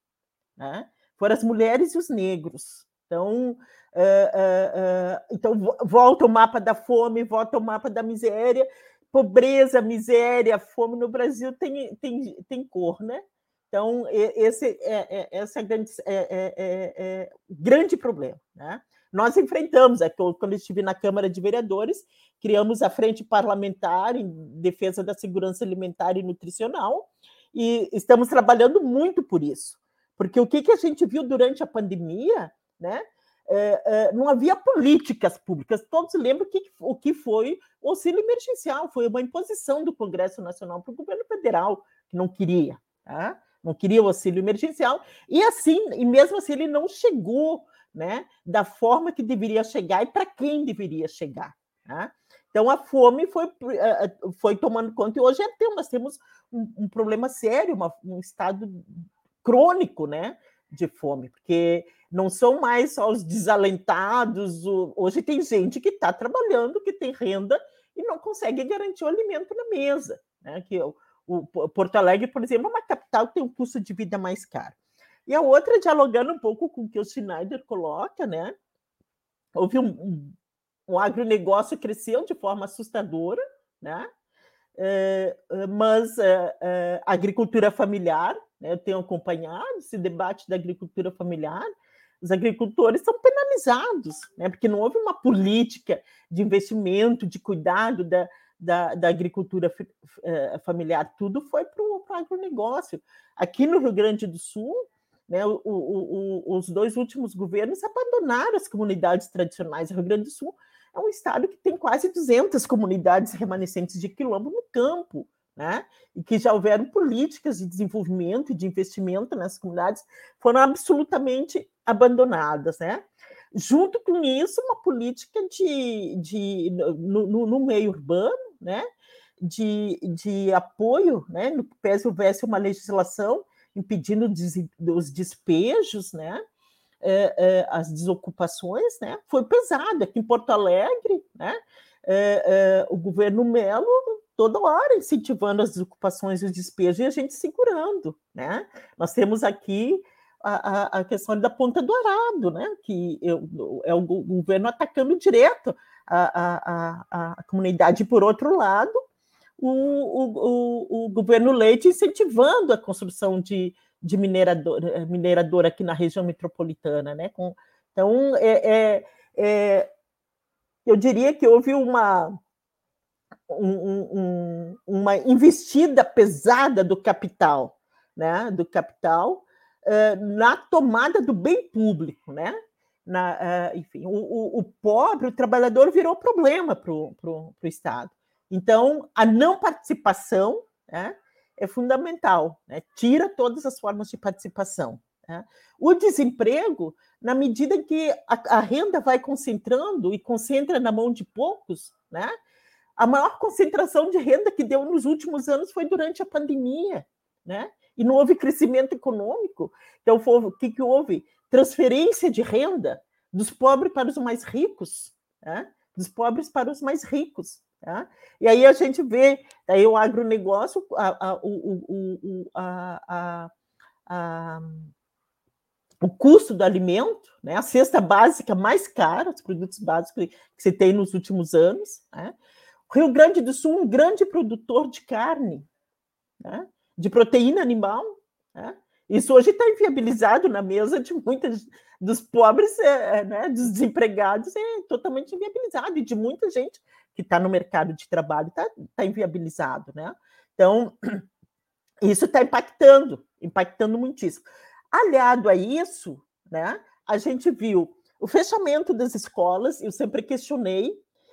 Né? Foram as mulheres e os negros. Então, Uh, uh, então, volta o mapa da fome, volta o mapa da miséria. Pobreza, miséria, fome no Brasil tem, tem, tem cor, né? Então, esse é, é, esse é, grande, é, é, é, é grande problema. Né? nós enfrentamos. É quando eu estive na Câmara de Vereadores, criamos a Frente Parlamentar em Defesa da Segurança Alimentar e Nutricional, e estamos trabalhando muito por isso. Porque o que, que a gente viu durante a pandemia, né? É, é, não havia políticas públicas. Todos lembram que, o que foi o auxílio emergencial, foi uma imposição do Congresso Nacional para o governo federal, que não queria, tá? não queria o auxílio emergencial, e assim, e mesmo assim ele não chegou né, da forma que deveria chegar e para quem deveria chegar. Tá? Então a fome foi, eh, eh, foi tomando conta, e hoje é, nós temos um, um problema sério, uma, um estado crônico né, de fome, porque não são mais só os desalentados. Hoje tem gente que está trabalhando, que tem renda e não consegue garantir o alimento na mesa. Né? Que o, o Porto Alegre, por exemplo, é uma capital que tem um custo de vida mais caro. E a outra, dialogando um pouco com o que o Schneider coloca, né? Houve um, um, um agronegócio cresceu de forma assustadora, né? É, mas é, é, a agricultura familiar, né, eu tenho acompanhado esse debate da agricultura familiar, os agricultores são penalizados, né, porque não houve uma política de investimento, de cuidado da, da, da agricultura familiar, tudo foi para o agronegócio. Aqui no Rio Grande do Sul, né, o, o, o, os dois últimos governos abandonaram as comunidades tradicionais. O Rio Grande do Sul é um estado que tem quase 200 comunidades remanescentes de quilombo no campo, né? E que já houveram políticas de desenvolvimento e de investimento nessas comunidades, foram absolutamente abandonadas, né? Junto com isso, uma política de, de no, no, no meio urbano, né? De, de apoio, né? No pese houvesse uma legislação impedindo os despejos, né? É, é, as desocupações, né? Foi pesado aqui em Porto Alegre, né? É, o governo Melo toda hora incentivando as desocupações e os despejos e a gente segurando, né? Nós temos aqui a, a, a questão da ponta do arado, né? Que eu, é o governo atacando direto a, a, a comunidade, por outro lado, o, o, o, o governo Leite incentivando a construção de, de minerador, eh, minerador aqui na região metropolitana, né? Com, então, é, é, é, eu diria que houve uma, um, um, uma investida pesada do capital, né? Do capital uh, na tomada do bem público, né? Na, uh, enfim, o, o, pobre, o trabalhador virou problema para o Estado. Então, a não participação, né? É fundamental, né? tira todas as formas de participação. Né? O desemprego, na medida que a, a, renda vai concentrando e concentra na mão de poucos, né? a maior concentração de renda que deu nos últimos anos foi durante a pandemia, né? e não houve crescimento econômico. Então, foi, o que, que houve? Transferência de renda dos pobres para os mais ricos, né? dos pobres para os mais ricos. Tá? E aí a gente vê aí o agronegócio, a, a, o, o, a, a, o custo do alimento, né? a cesta básica mais cara, os produtos básicos que se tem nos últimos anos. Né? O Rio Grande do Sul, um grande produtor de carne, né? de proteína animal. Né? Isso hoje está inviabilizado na mesa de muitas dos pobres, é, né? dos desempregados, é totalmente inviabilizado, e de muita gente que está no mercado de trabalho está tá inviabilizado, né? Então, isso está impactando, impactando muitíssimo. Aliado a isso, né, a gente viu o fechamento das escolas, eu sempre questionei,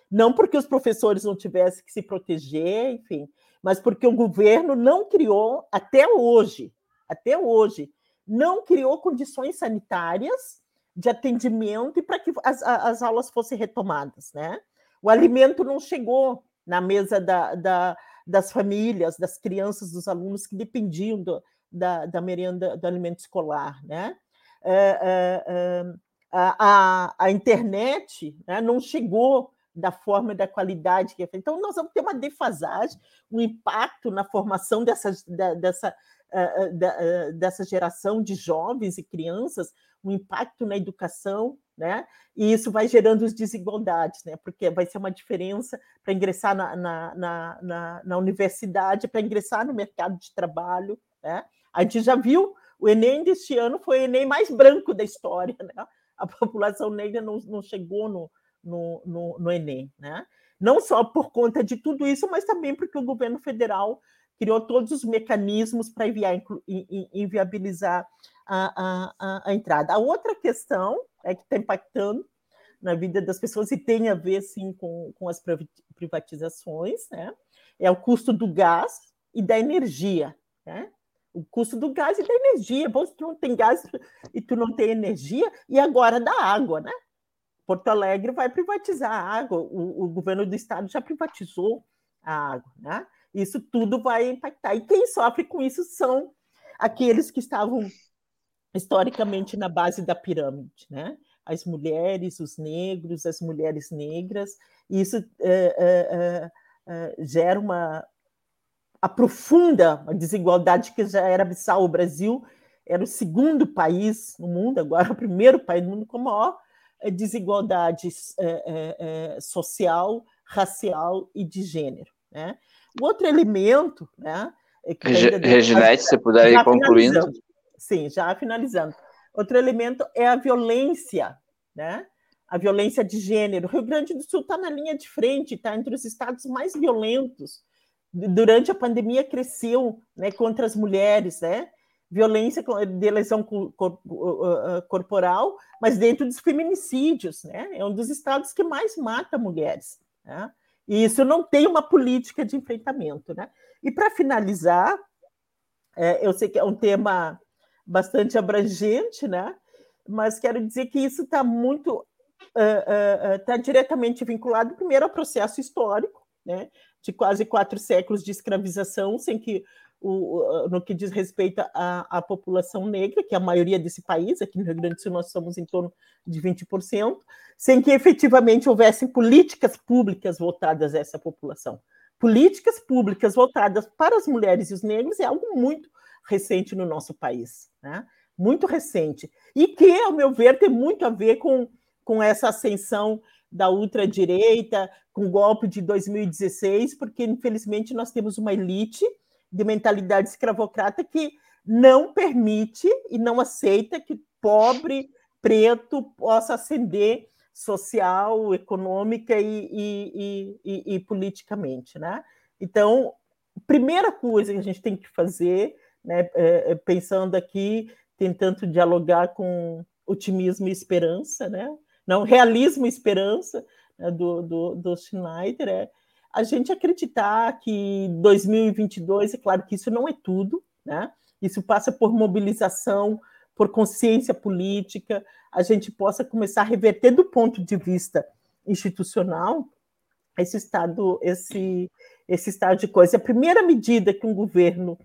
não porque os professores não tivessem que se proteger, enfim, mas porque o governo não criou, até hoje, até hoje, não criou condições sanitárias de atendimento e para que as, as aulas fossem retomadas, né? O alimento não chegou na mesa da, da, das famílias, das crianças, dos alunos que dependiam do, da, da merenda, do alimento escolar. Né? É, é, é, a, a, a, internet né, não chegou da forma e da qualidade que é feita. Então, nós vamos ter uma defasagem, um impacto na formação dessa, dessa, eh, eh, eh, dessa geração de jovens e crianças, um impacto na educação, né? E isso vai gerando as desigualdades, né? Porque vai ser uma diferença para ingressar na, na, na, na, na universidade, para ingressar no mercado de trabalho, né? A gente já viu o Enem deste ano foi o Enem mais branco da história, né? a população negra não, não chegou no, no, no, no Enem. Né? Não só por conta de tudo isso, mas também porque o governo federal criou todos os mecanismos para inviabilizar a, a, a, entrada. A outra questão é que está impactando na vida das pessoas e tem a ver sim com, com as privatizações, né? é o custo do gás e da energia. Né? O custo do gás e da energia. Bom, se tu não tem gás e tu não tem energia, e agora da água, né? Porto Alegre vai privatizar a água, o, o governo do estado já privatizou a água, né? Isso tudo vai impactar. E quem sofre com isso são aqueles que estavam historicamente na base da pirâmide, né? As mulheres, os negros, as mulheres negras. Isso é, é, é, gera uma aprofunda a desigualdade que já era abissal. O Brasil era o segundo país no mundo, agora o primeiro país no mundo com maior desigualdade social, racial e de gênero. Né? O outro elemento, né? É Reginete, se puder ir concluindo. Sim, já finalizando. Outro elemento é a violência, né? A violência de gênero. O Rio Grande do Sul está na linha de frente, está entre os estados mais violentos. Durante a pandemia cresceu, né, contra as mulheres, né? Violência de lesão corporal, mas dentro dos feminicídios, né? É um dos estados que mais mata mulheres, né? E isso não tem uma política de enfrentamento. Né? E para finalizar, é, eu sei que é um tema bastante abrangente, né? mas quero dizer que isso está muito está uh, uh, uh, diretamente vinculado primeiro ao processo histórico, né? de quase quatro séculos de escravização, sem que o, no que diz respeito à, à, população negra, que é a maioria desse país, aqui no Rio Grande do Sul nós somos em torno de 20%, sem que efetivamente houvessem políticas públicas voltadas a essa população. Políticas públicas voltadas para as mulheres e os negros é algo muito recente no nosso país, né? muito recente, e que, ao meu ver, tem muito a ver com, com essa ascensão da ultradireita, com o golpe de 2016, porque, infelizmente, nós temos uma elite de mentalidade escravocrata que não permite e não aceita que pobre preto possa ascender social, econômica e, e, e, e, politicamente, né? Então, primeira coisa que a gente tem que fazer, né, é, é, pensando aqui, tentando dialogar com otimismo e esperança, né? Não, realismo e esperança né, do, do, do Schneider é a gente acreditar que 2022, é claro que isso não é tudo, né? Isso passa por mobilização, por consciência política, a gente possa começar a reverter do ponto de vista institucional esse estado, esse, esse estado de coisa. A primeira medida que um governo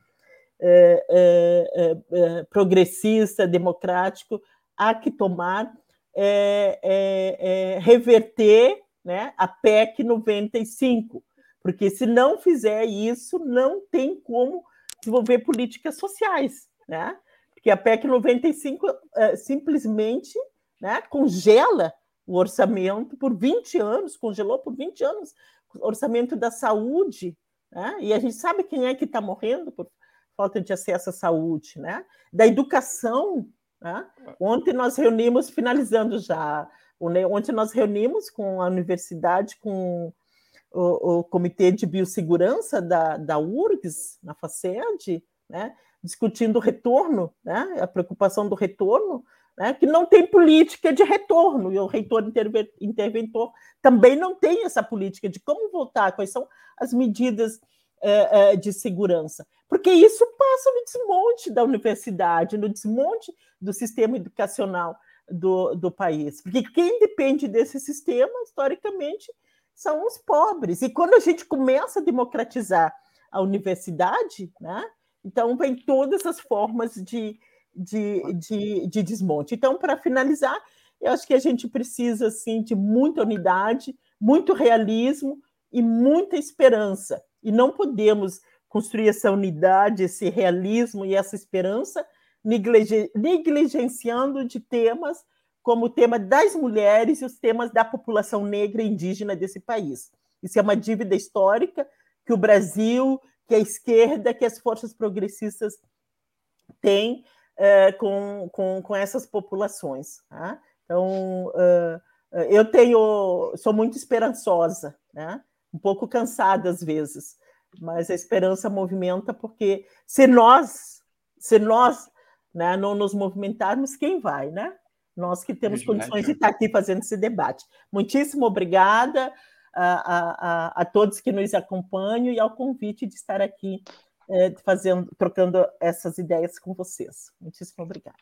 é, é, é, progressista, democrático, há que tomar é, é, é reverter né, a PEC 95, porque se não fizer isso, não tem como desenvolver políticas sociais, né? Porque a PEC 95 é, simplesmente né, congela o orçamento por 20 anos, congelou por 20 anos o orçamento da saúde, né? e a gente sabe quem é que está morrendo por falta de acesso à saúde, né? da educação. Né? Ontem nós reunimos, finalizando já Ontem nós reunimos com a universidade, com o, o Comitê de Biossegurança da, da URGS, na FACED, né, discutindo o retorno, né, a preocupação do retorno, né, que não tem política de retorno, e o reitor interventor também não tem essa política de como voltar, quais são as medidas é, é, de segurança, porque isso passa no desmonte da universidade, no desmonte do sistema educacional do, do país. Porque quem depende desse sistema, historicamente, são os pobres. E quando a gente começa a democratizar a universidade, né, então vem todas as formas de, de, de, de desmonte. Então, para finalizar, eu acho que a gente precisa assim, de muita unidade, muito realismo e muita esperança. E não podemos construir essa unidade, esse realismo e essa esperança negligenciando de temas como o tema das mulheres e os temas da população negra e indígena desse país. Isso é uma dívida histórica que o Brasil, que a esquerda, que as forças progressistas têm é, com, com, com essas populações. Tá? Então, uh, eu tenho, sou muito esperançosa, né? um pouco cansada às vezes, mas a esperança movimenta porque se nós, se nós né, não nos movimentarmos, quem vai, né? Nós que temos condições de estar aqui fazendo esse debate. Muitíssimo obrigada a, a, a todos que nos acompanham e ao convite de estar aqui é, fazendo, trocando essas ideias com vocês. Muitíssimo obrigada.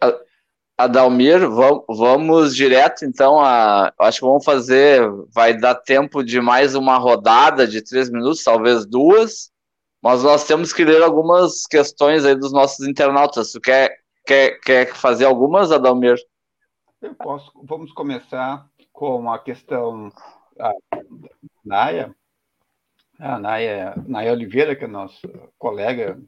Adalmir, vamos, vamos direto então a. Acho que vamos fazer. Vai dar tempo de mais uma rodada de três minutos, talvez duas. Mas nós temos que ler algumas questões aí dos nossos internautas. Tu quer, quer, quer fazer algumas, Adalmir? Eu posso. Vamos começar com a questão da Naya. A Naya, Naya Oliveira, que é nossa colega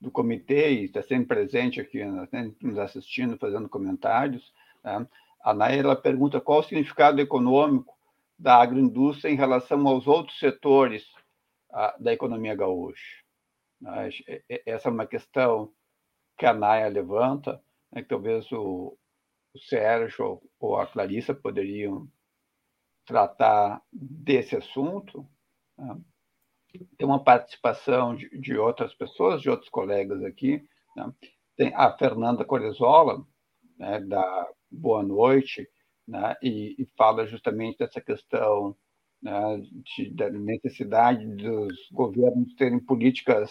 do comitê e está sempre presente aqui, né, nos assistindo, fazendo comentários. Né? A Naya ela pergunta qual o significado econômico da agroindústria em relação aos outros setores a, da economia gaúcha. Né? Essa é uma questão que a Naya levanta, né, que talvez o, o Sérgio ou a Clarissa poderiam tratar desse assunto. Né? tem uma participação de, de, outras pessoas, de outros colegas aqui. Né? Tem a Fernanda Corezola, né, da Boa Noite, né, e, e, fala justamente dessa questão né, de, da necessidade dos governos terem políticas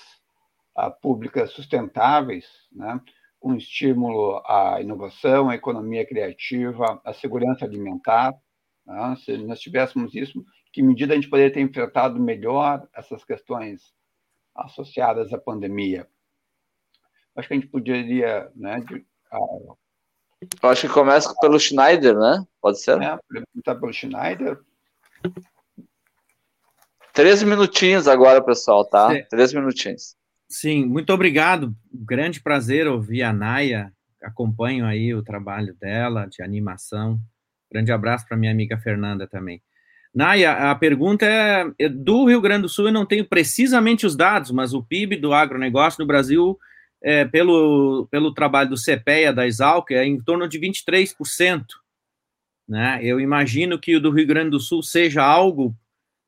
públicas sustentáveis, né, com estímulo à inovação, à economia criativa, à segurança alimentar. Né? Se nós tivéssemos isso, que medida a gente poderia ter enfrentado melhor essas questões associadas à pandemia? Acho que a gente poderia, né, de, Eu acho que começa pelo Schneider, né? Pode ser? É, perguntar pelo Schneider. Três minutinhos agora, pessoal, tá? Sim. Três minutinhos. Sim, muito obrigado. Grande prazer ouvir a Naya. Acompanho aí o trabalho dela de animação. Grande abraço para minha amiga Fernanda também. Naya, a pergunta é, é do Rio Grande do Sul, eu não tenho precisamente os dados, mas o PIB do agronegócio no Brasil, é, pelo, pelo trabalho do CPEA, da Exalc, é em torno de 23%. Né? Eu imagino que o do Rio Grande do Sul seja algo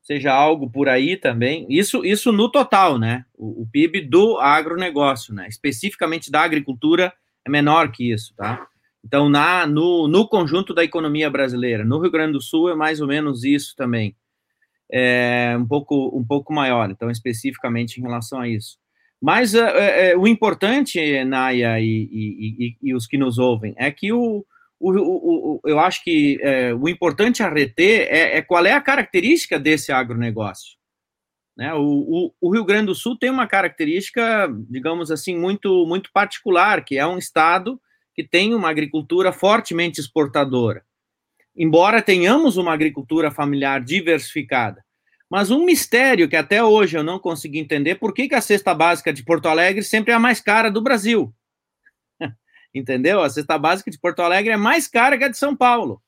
seja algo por aí também. Isso, isso no total, né? O, o PIB do agronegócio, né? Especificamente da agricultura é menor que isso, tá? Então, na, no, no conjunto da economia brasileira, no Rio Grande do Sul é mais ou menos isso também. É um pouco, um pouco maior, então, especificamente em relação a isso. Mas é, é, é o importante, Naya e, e, e, e, os que nos ouvem, é que o, o, o, o eu acho que é, o importante a reter é, é, qual é a característica desse agronegócio. Né? O, o, Rio Grande do Sul tem uma característica, digamos assim, muito, muito particular, que é um estado que tem uma agricultura fortemente exportadora. Embora tenhamos uma agricultura familiar diversificada. Mas um mistério que até hoje eu não consegui entender, por que, que a cesta básica de Porto Alegre sempre é a mais cara do Brasil? Entendeu? A cesta básica de Porto Alegre é mais cara que a de São Paulo.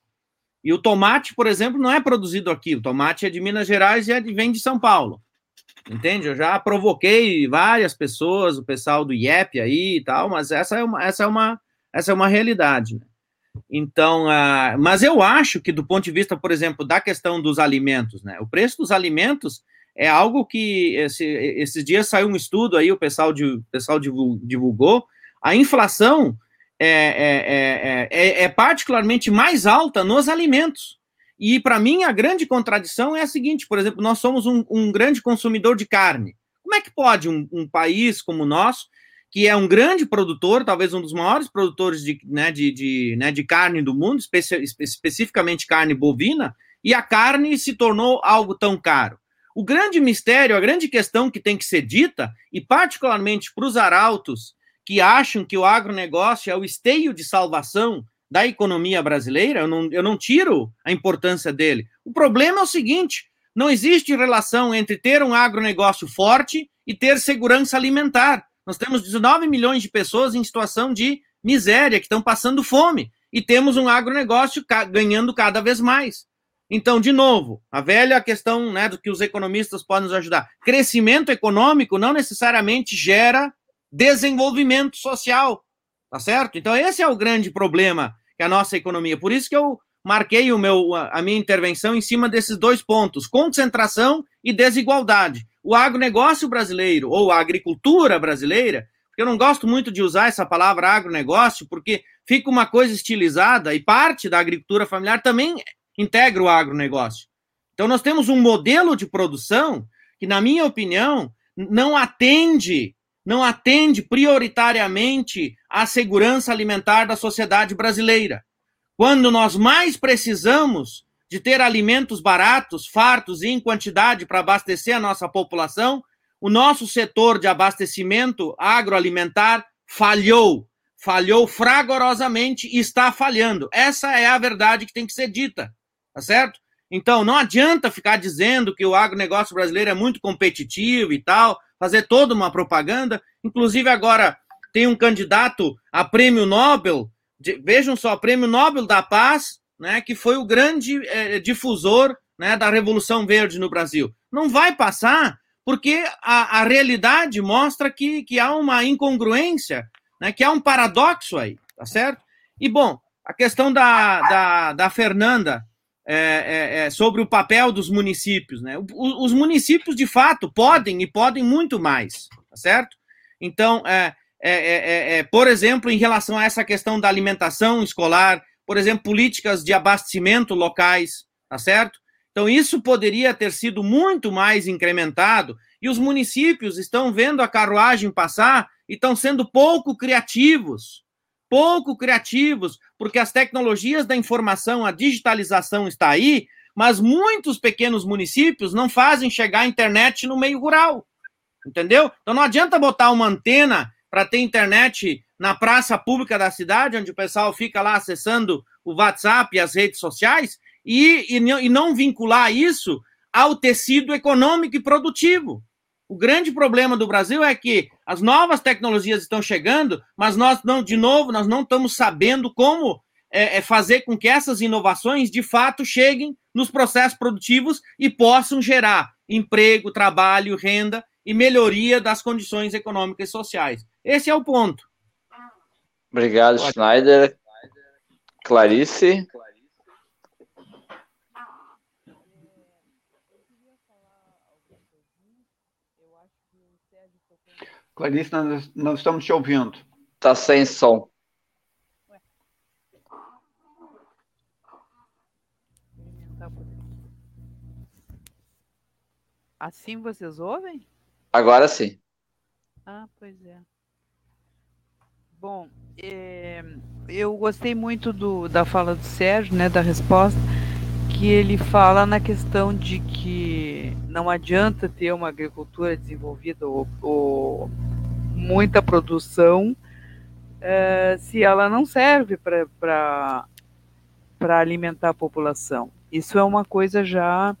E o tomate, por exemplo, não é produzido aqui. O tomate é de Minas Gerais e é de, vem de São Paulo. Entende? Eu já provoquei várias pessoas, o pessoal do IEP aí e tal, mas essa é uma, essa é uma, essa é uma realidade. Né? Então, uh, mas eu acho que do ponto de vista, por exemplo, da questão dos alimentos, né? O preço dos alimentos é algo que esse, esses dias saiu um estudo aí, o pessoal, de, o pessoal divulgou, a inflação é, é, é, é, particularmente mais alta nos alimentos. E para mim a grande contradição é a seguinte: por exemplo, nós somos um, um grande consumidor de carne. Como é que pode um, um país como o nosso que é um grande produtor, talvez um dos maiores produtores de, né, de, de, né, de carne do mundo, especi especificamente carne bovina, e a carne se tornou algo tão caro. O grande mistério, a grande questão que tem que ser dita, e particularmente para os arautos que acham que o agronegócio é o esteio de salvação da economia brasileira, eu não, eu não tiro a importância dele. O problema é o seguinte: não existe relação entre ter um agronegócio forte e ter segurança alimentar. Nós temos 19 milhões de pessoas em situação de miséria, que estão passando fome, e temos um agronegócio ganhando cada vez mais. Então, de novo, a velha questão né, do que os economistas podem nos ajudar. Crescimento econômico não necessariamente gera desenvolvimento social, tá certo? Então, esse é o grande problema que a nossa economia. Por isso que eu, marquei o meu, a minha intervenção em cima desses dois pontos: concentração e desigualdade. O agronegócio brasileiro, ou a agricultura brasileira, porque eu não gosto muito de usar essa palavra agronegócio, porque fica uma coisa estilizada e parte da agricultura familiar também integra o agronegócio. Então, nós temos um modelo de produção que, na minha opinião, não atende, não atende prioritariamente à segurança alimentar da sociedade brasileira. Quando nós mais precisamos de ter alimentos baratos, fartos e em quantidade para abastecer a nossa população, o nosso setor de abastecimento agroalimentar falhou, falhou fragorosamente e está falhando. Essa é a verdade que tem que ser dita, tá certo? Então, não adianta ficar dizendo que o agronegócio brasileiro é muito competitivo e tal, fazer toda uma propaganda. Inclusive, agora tem um candidato a prêmio Nobel de, vejam só, Prêmio Nobel da Paz, né, que foi o grande é, difusor né, da Revolução Verde no Brasil. Não vai passar, porque a, a realidade mostra que, que há uma incongruência, né, que há um paradoxo aí, tá certo? E, bom, a questão da, da, da Fernanda é, é, é sobre o papel dos municípios, né? os municípios, de fato, podem e podem muito mais, tá certo? Então, é, é, por exemplo, em relação a essa questão da alimentação escolar, por exemplo, políticas de abastecimento locais, tá certo? Então, isso poderia ter sido muito mais incrementado, e os municípios estão vendo a carruagem passar e estão sendo pouco criativos. Pouco criativos, porque as tecnologias da informação, a digitalização está aí, mas muitos pequenos municípios não fazem chegar a internet no meio rural. Entendeu? Então não adianta botar uma antena para ter internet na praça pública da cidade, onde o pessoal fica lá acessando o WhatsApp e as redes sociais, e, e, e não vincular isso ao tecido econômico e produtivo. O grande problema do Brasil é que as novas tecnologias estão chegando, mas nós não, de novo, nós não estamos sabendo como é, é fazer com que essas inovações de fato cheguem nos processos produtivos e possam gerar emprego, trabalho, renda e melhoria das condições econômicas e sociais. Esse é o ponto. Obrigado, Schneider. Clarice. Clarice, nós não estamos te ouvindo. Está sem som. Assim vocês ouvem? Agora sim. Ah, pois é. Bom, é, eu gostei muito do, da fala do Sérgio, né, da resposta, que ele fala na questão de que não adianta ter uma agricultura desenvolvida ou, ou muita produção é, se ela não serve para alimentar a população. Isso é uma coisa já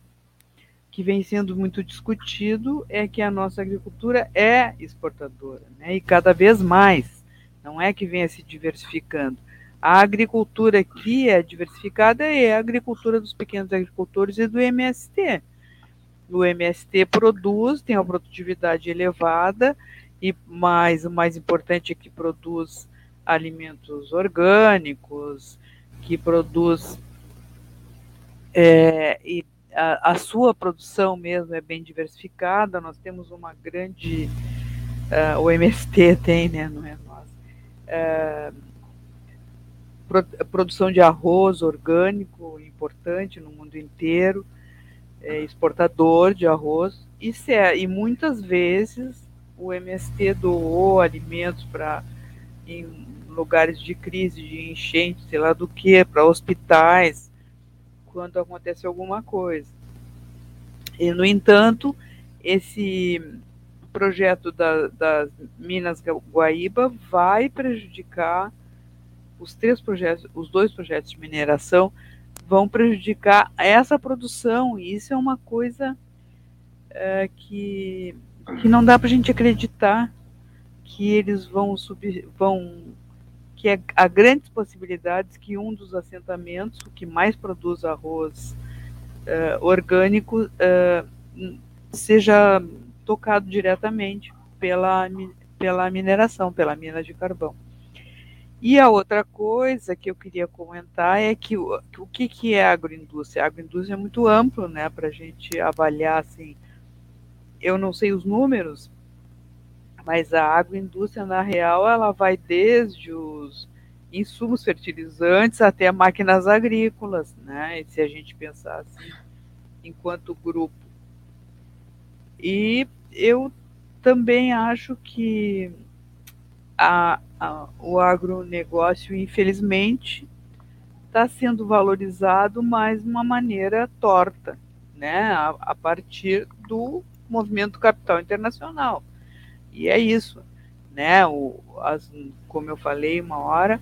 que vem sendo muito discutido é que a nossa agricultura é exportadora, né? e cada vez mais, não é que venha se diversificando. A agricultura que é diversificada é a agricultura dos pequenos agricultores e do MST. O MST produz, tem uma produtividade elevada, e mais, o mais importante é que produz alimentos orgânicos, que produz é, e a, a, sua produção mesmo é bem diversificada, nós temos uma grande. Uh, o MST tem, né? Não é nós. Uh, pro, produção de arroz orgânico importante no mundo inteiro, é, exportador de arroz, e, é, e muitas vezes o MST doou alimentos para em lugares de crise, de enchente, sei lá do que, para hospitais, quando acontece alguma coisa. E, no entanto, esse projeto da, das Minas Guaíba vai prejudicar os três projetos, os dois projetos de mineração vão prejudicar essa produção e isso é uma coisa é, que, que não dá para a gente acreditar que eles vão subir, vão que é, há grandes possibilidades que um dos assentamentos, que mais produz arroz uh, orgânico, uh, seja tocado diretamente pela, pela mineração, pela mina de carvão. E a outra coisa que eu queria comentar é que o, o que, que é agroindústria? A agroindústria é muito amplo, né, para a gente avaliar, assim, eu não sei os números, mas a agroindústria, na real, ela vai desde os insumos fertilizantes até máquinas agrícolas, né, e se a gente pensar assim, enquanto grupo. E eu também acho que a, o agronegócio, infelizmente, está sendo valorizado, mas de uma maneira torta, né? A, a, partir do movimento capital internacional. E é isso, né? O, as, como eu falei uma hora,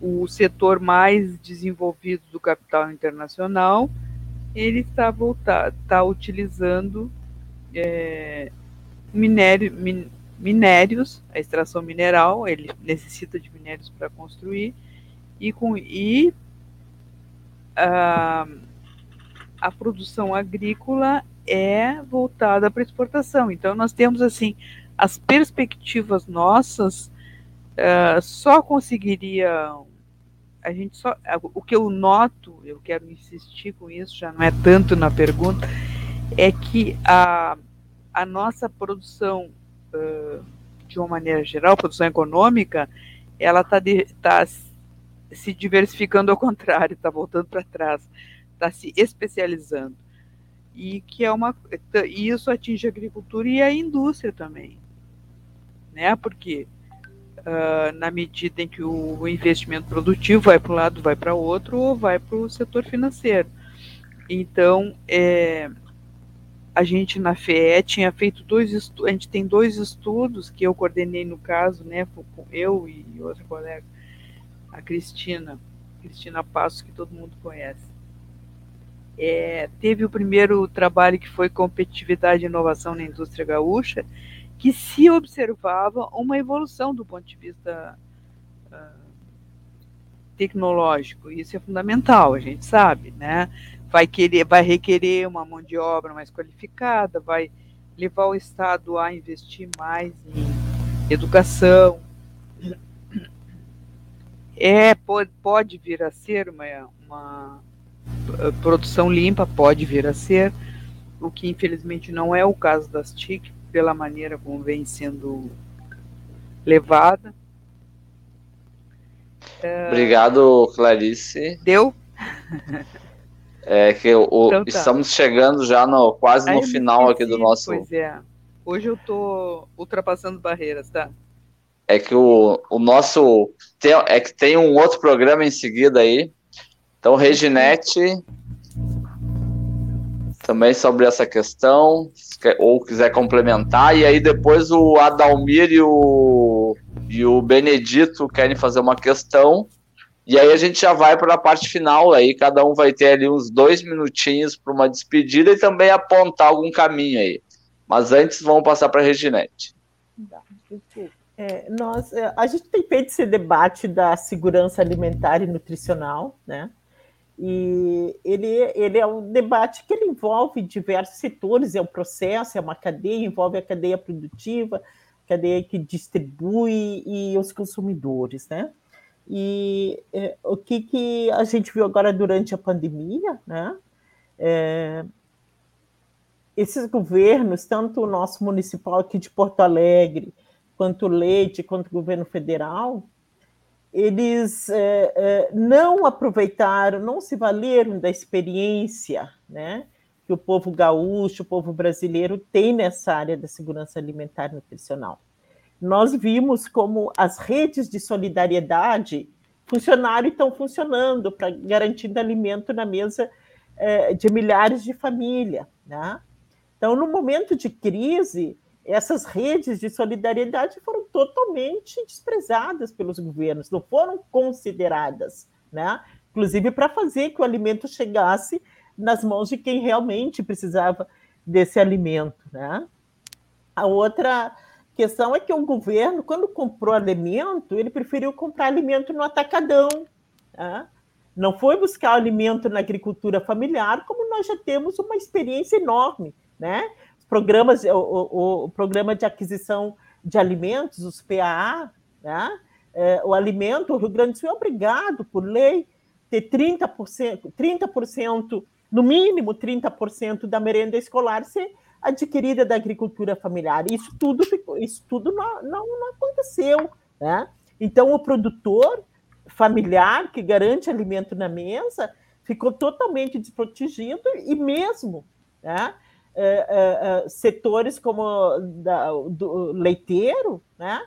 o setor mais desenvolvido do capital internacional ele está voltado, está utilizando é, minério, min, minérios, a extração mineral, ele necessita de minérios para construir, e, com, e a, a produção agrícola é voltada para exportação. Então, nós temos, assim, as perspectivas nossas uh, só conseguiria a gente só o que eu noto eu quero insistir com isso já não é tanto na pergunta é que a, a nossa produção de uma maneira geral, produção econômica, ela está tá se diversificando ao contrário, está voltando para trás, está se especializando. E que é uma e isso atinge a agricultura e a indústria também, né? Porque uh, na medida em que o investimento produtivo vai para um lado, vai para outro, ou vai para o setor financeiro. Então, é, a gente na FEE tinha feito dois estudos, a gente tem dois estudos que eu coordenei no caso, né, eu e outra colega, a Cristina, Cristina Passos, que todo mundo conhece. É, teve o primeiro trabalho que foi competitividade e inovação na indústria gaúcha, que se observava uma evolução do ponto de vista uh, tecnológico. Isso é fundamental, a gente sabe, né? Vai querer, vai requerer uma mão de obra mais qualificada, vai levar o Estado a investir mais em educação. É, pode, pode vir a ser uma, uma produção limpa, pode vir a ser, o que infelizmente não é o caso das TIC, pela maneira como vem sendo levada. Obrigado, Clarice. Deu? É que o, então, tá. estamos chegando já no, quase no final aqui do nosso. Pois é. Hoje eu tô ultrapassando barreiras, tá? É que o, o nosso. Tem, é que tem um outro programa em seguida aí. Então, Reginete. Também sobre essa questão, ou quiser complementar, e aí depois o Adalmir e o, e o Benedito querem fazer uma questão, e aí a gente já vai para a parte final, aí cada um vai ter ali uns dois minutinhos para uma despedida e também apontar algum caminho aí. Mas antes vamos passar para a Reginete. É, nós, é, a gente tem feito esse debate da segurança alimentar e nutricional, né? E ele, ele é um debate que ele envolve diversos setores, é um processo, é uma cadeia, envolve a cadeia produtiva, cadeia que distribui e os consumidores, né? E é, o que, que a gente viu agora durante a pandemia, né? É, esses governos, tanto o nosso municipal aqui de Porto Alegre, quanto o Leite, quanto o governo federal, eles é, é, não aproveitaram, não se valeram da experiência né, que o povo gaúcho, o povo brasileiro tem nessa área da segurança alimentar e nutricional nós vimos como as redes de solidariedade funcionaram e estão funcionando para garantir alimento na mesa é, de milhares de famílias. Né? Então, no momento de crise, essas redes de solidariedade foram totalmente desprezadas pelos governos, não foram consideradas, né? inclusive para fazer que o alimento chegasse nas mãos de quem realmente precisava desse alimento. Né? A outra questão é que o governo, quando comprou alimento, ele preferiu comprar alimento no atacadão. Tá? Não foi buscar alimento na agricultura familiar, como nós já temos uma experiência enorme. Né? Os programas, o, o, o programa de aquisição de alimentos, os PAA, né? é, o alimento, o Rio Grande do Sul é obrigado, por lei, ter 30%, 30%, no mínimo 30% da merenda escolar ser adquirida da agricultura familiar. Isso tudo, isso tudo não, não, não aconteceu. Né? Então, o produtor familiar que garante alimento na mesa ficou totalmente desprotegido e mesmo né, é, é, é, setores como da, do leiteiro, né,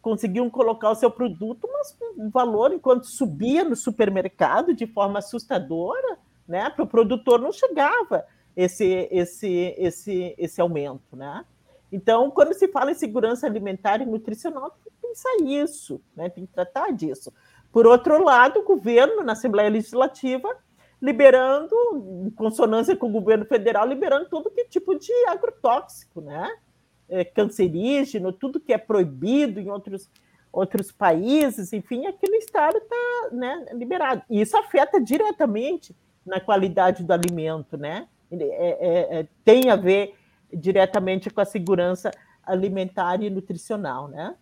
conseguiam colocar o seu produto, mas o valor, enquanto subia no supermercado de forma assustadora, né, para o produtor não chegava esse, esse, esse, esse aumento. Né? Então, quando se fala em segurança alimentar e nutricional, tem que pensar isso, né, tem que tratar disso. Por outro lado, o governo, na Assembleia Legislativa, liberando, em consonância com o governo federal, liberando todo que tipo de agrotóxico, né? É, cancerígeno, tudo que é proibido em outros, outros países, enfim, aqui no estado está né, liberado. E isso afeta diretamente na qualidade do alimento, né? É, é, é, tem a ver diretamente com a segurança alimentar e nutricional, né?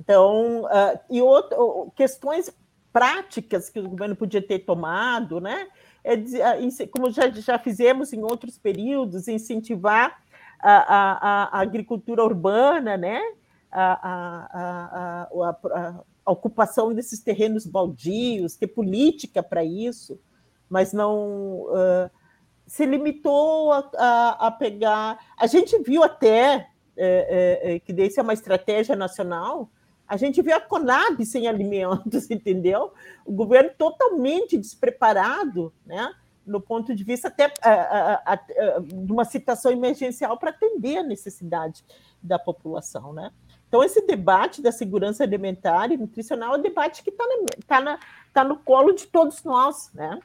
Então, uh, e outro, questões práticas que o governo podia ter tomado, né? É, como já, já fizemos em outros períodos, incentivar a, a, a agricultura urbana, né? A, a, ocupação desses terrenos baldios, ter política para isso, mas não uh, se limitou a, pegar. A gente viu até é, é, que desse é uma estratégia nacional a gente vê a Conab sem alimentos, entendeu? O governo totalmente despreparado, né? no ponto de vista até de uma situação emergencial para atender a necessidade da população. Né? Então, esse debate da segurança alimentar e nutricional é um debate que está tá tá no colo de todos nós, né?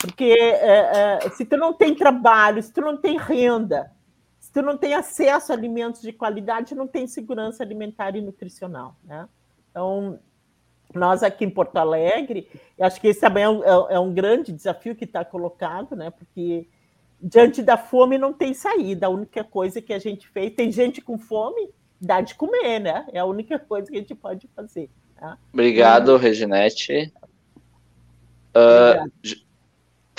Porque é, é, se tu não tem trabalho, se tu não tem renda, se tu não tem acesso a alimentos de qualidade, não tem segurança alimentar e nutricional. Né? Então, nós aqui em Porto Alegre, acho que esse também é um, é, é um grande desafio que está colocado, né? porque diante da fome não tem saída. A única coisa que a gente fez, tem gente com fome, dá de comer, né? É a única coisa que a gente pode fazer. Tá? Obrigado, Reginete. Uh,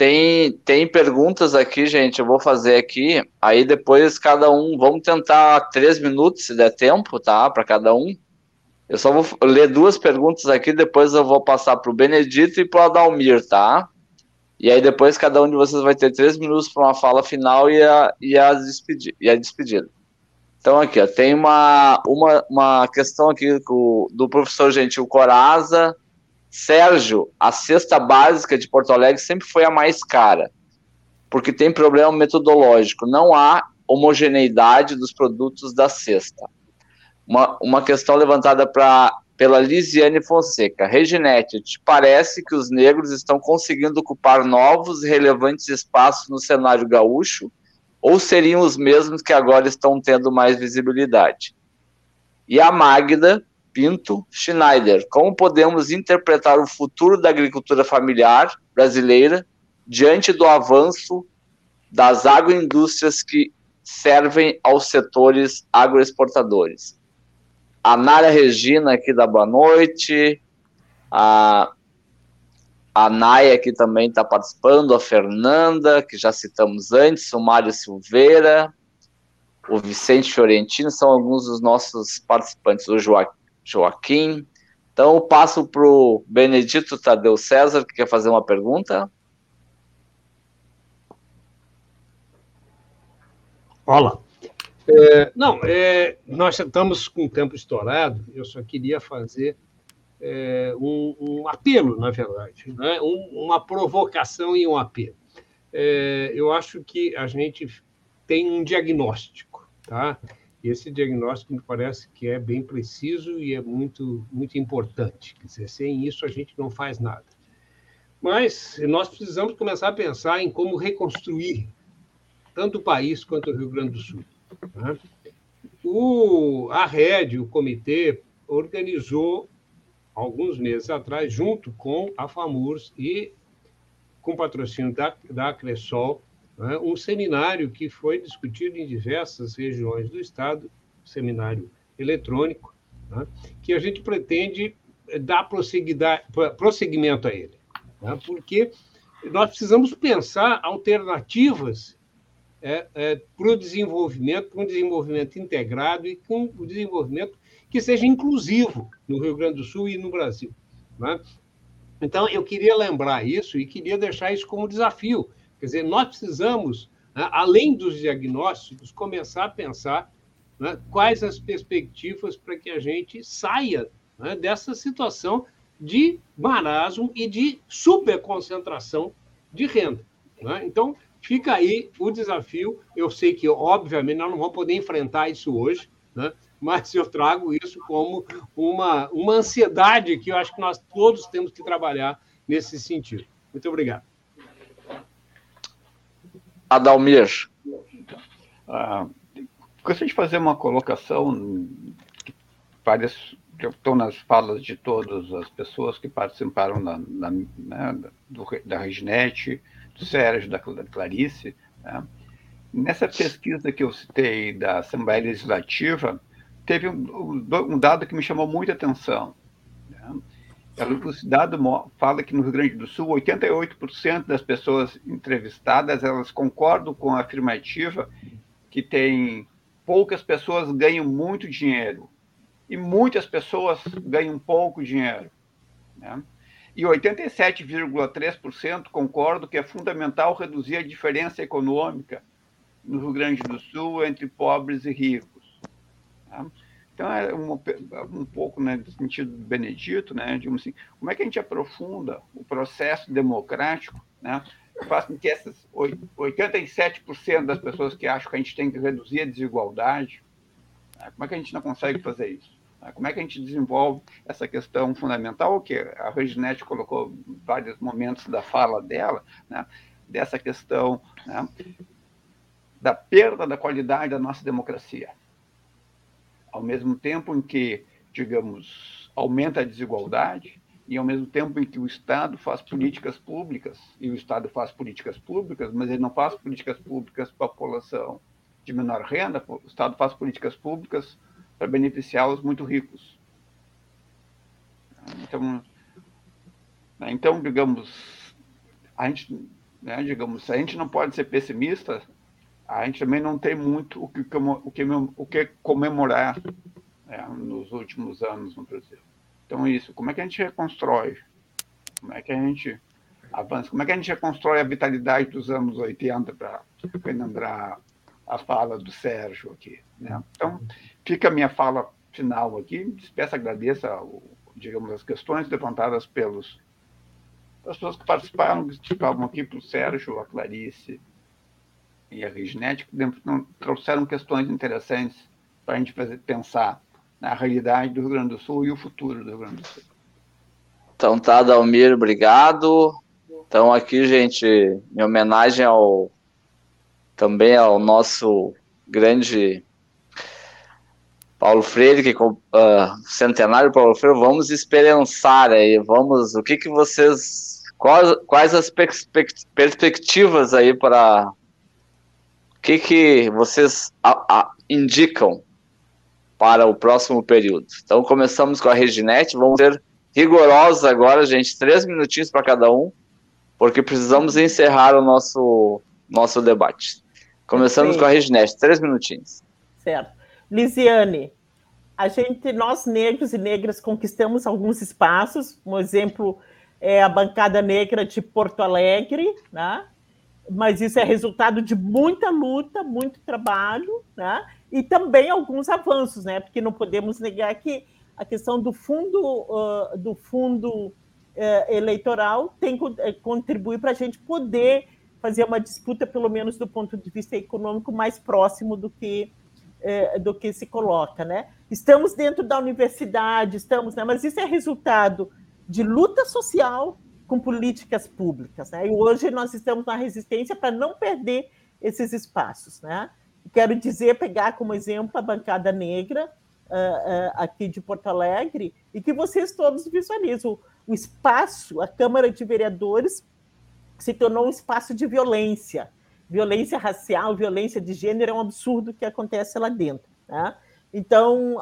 tem, tem perguntas aqui, gente. Eu vou fazer aqui. Aí depois cada um. Vamos tentar três minutos, se der tempo, tá? Para cada um. Eu só vou ler duas perguntas aqui, depois eu vou passar para o Benedito e para o Adalmir, tá? E aí depois cada um de vocês vai ter três minutos para uma fala final e a, e, a despedi e a despedida. Então aqui, ó, tem uma, uma, uma questão aqui do, do professor Gentil Coraza, Sérgio, a cesta básica de Porto Alegre sempre foi a mais cara, porque tem problema metodológico, não há homogeneidade dos produtos da cesta. Uma, uma questão levantada pra, pela Lisiane Fonseca. Reginete, te parece que os negros estão conseguindo ocupar novos e relevantes espaços no cenário gaúcho, ou seriam os mesmos que agora estão tendo mais visibilidade? E a Magda, Pinto Schneider. Como podemos interpretar o futuro da agricultura familiar brasileira diante do avanço das agroindústrias que servem aos setores agroexportadores? A Nara Regina aqui da Boa Noite, a, a Naya aqui também está participando, a Fernanda, que já citamos antes, o Mário Silveira, o Vicente Fiorentino, são alguns dos nossos participantes, o Joaquim Joaquim. Então, eu passo para o Benedito Tadeu César, que quer fazer uma pergunta. Olá. É, não, é, nós estamos com o tempo estourado, eu só queria fazer é, um, um, apelo, na verdade, né? um, uma provocação e um apelo. É, eu acho que a gente tem um diagnóstico, tá? E esse diagnóstico me parece que é bem preciso e é muito, muito importante. Quer dizer, sem isso a gente não faz nada. Mas nós precisamos começar a pensar em como reconstruir tanto o país quanto o Rio Grande do Sul. Né? O, a RED, o comitê, organizou alguns meses atrás, junto com a FAMURS e com patrocínio da, da Cressol, né, um seminário que foi discutido em diversas regiões do Estado, seminário eletrônico, né, que a gente pretende dar prosseguimento a ele. Né? Porque nós precisamos pensar alternativas é, é, para o desenvolvimento, para um desenvolvimento integrado e com um desenvolvimento que seja inclusivo no Rio Grande do Sul e no Brasil. Né? Então, eu queria lembrar isso e queria deixar isso como desafio. Quer dizer, nós precisamos, né, além dos diagnósticos, começar a pensar né, quais as perspectivas para que a gente saia né, dessa situação de marasmo e de superconcentração de renda. Né? Então, fica aí o desafio. Eu sei que, obviamente, nós não vamos poder enfrentar isso hoje, né? mas eu trago isso como uma, uma ansiedade que eu acho que nós todos temos que trabalhar nesse sentido. Muito obrigado. Adalmir. Ah, gostaria de fazer uma colocação que estão nas falas de todas as pessoas que participaram na, na, né, do, da do Sérgio, da, da Clarice. Né? Nessa pesquisa que eu citei da Assembleia Legislativa, teve um, um dado que me chamou muita atenção. Né? Esse dado fala que no Rio Grande do Sul, 88% das pessoas entrevistadas elas concordam com a afirmativa que tem poucas pessoas ganham muito dinheiro e muitas pessoas ganham pouco dinheiro. Né? E 87,3% concordam que é fundamental reduzir a diferença econômica no Rio Grande do Sul entre pobres e ricos. Né? Então, é um, um pouco né, no sentido do Benedito, né, de assim, como é que a gente aprofunda o processo democrático, né, faz com que essas 87% das pessoas que acham que a gente tem que reduzir a desigualdade, né, como é que a gente não consegue fazer isso? Né? Como é que a gente desenvolve essa questão fundamental que a Reginete colocou em vários momentos da fala dela, né? dessa questão né? da perda da qualidade da nossa democracia. Ao mesmo tempo em que, digamos, aumenta a desigualdade, e ao mesmo tempo em que o Estado faz políticas públicas, e o Estado faz políticas públicas, mas ele não faz políticas públicas para a população de menor renda, o Estado faz políticas públicas para beneficiar os muito ricos. Então, né, então digamos, a gente, né, digamos, a gente não pode ser pessimista, a gente também não tem muito o que, o que, o que comemorar né, nos últimos anos no Brasil. Então, isso, como é que a gente reconstrói? Como é que a gente avança? Como é que a gente reconstrói a vitalidade dos anos 80 para lembrar a fala do Sérgio aqui? Né? Então, Fica a minha fala final aqui. Despeço, agradeço, digamos, as questões levantadas pelos as pessoas que participaram, que estavam aqui, para o Sérgio, a Clarice e a que trouxeram questões interessantes para a gente pensar na realidade do Rio Grande do Sul e o futuro do Rio Grande do Sul. Então tá, Dalmir, obrigado. Então aqui, gente, em homenagem ao também ao nosso grande Paulo Freire, que uh, centenário Paulo Freire, vamos esperançar aí, vamos, o que que vocês, quais, quais as perspe perspectivas aí para, que que vocês a, a, indicam para o próximo período? Então começamos com a Reginete, vamos ser rigorosos agora, gente, três minutinhos para cada um, porque precisamos encerrar o nosso, nosso debate. Começamos Sim. com a Reginete, três minutinhos. Certo. Lisiane, a gente, nós negros e negras conquistamos alguns espaços, um exemplo é a bancada negra de Porto Alegre, né? Mas isso é resultado de muita luta, muito trabalho, né? e também alguns avanços, né? porque não podemos negar que a questão do fundo, uh, do fundo uh, eleitoral tem eh, contribuir para a gente poder fazer uma disputa, pelo menos do ponto de vista econômico, mais próximo do que é, do que se coloca, né? Estamos dentro da universidade, estamos, né? Mas isso é resultado de luta social com políticas públicas, né? E hoje nós estamos na resistência para não perder esses espaços, né? Quero dizer, pegar como exemplo a bancada negra uh, uh, aqui de Porto Alegre e que vocês todos visualizam o espaço, a Câmara de Vereadores se tornou um espaço de violência, violência racial, violência de gênero é um absurdo que acontece lá dentro. Né? Então,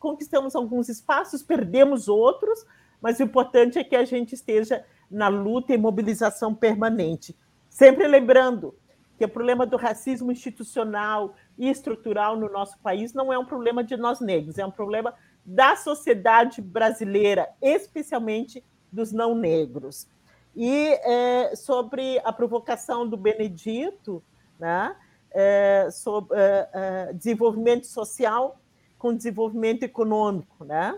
conquistamos alguns espaços, perdemos outros, mas o importante é que a gente esteja na luta e mobilização permanente. Sempre lembrando que o problema do racismo institucional e estrutural no nosso país não é um problema de nós negros, é um problema da sociedade brasileira, especialmente dos não negros. E é, sobre a provocação do Benedito, né, é, sobre é, é desenvolvimento social com desenvolvimento econômico, né?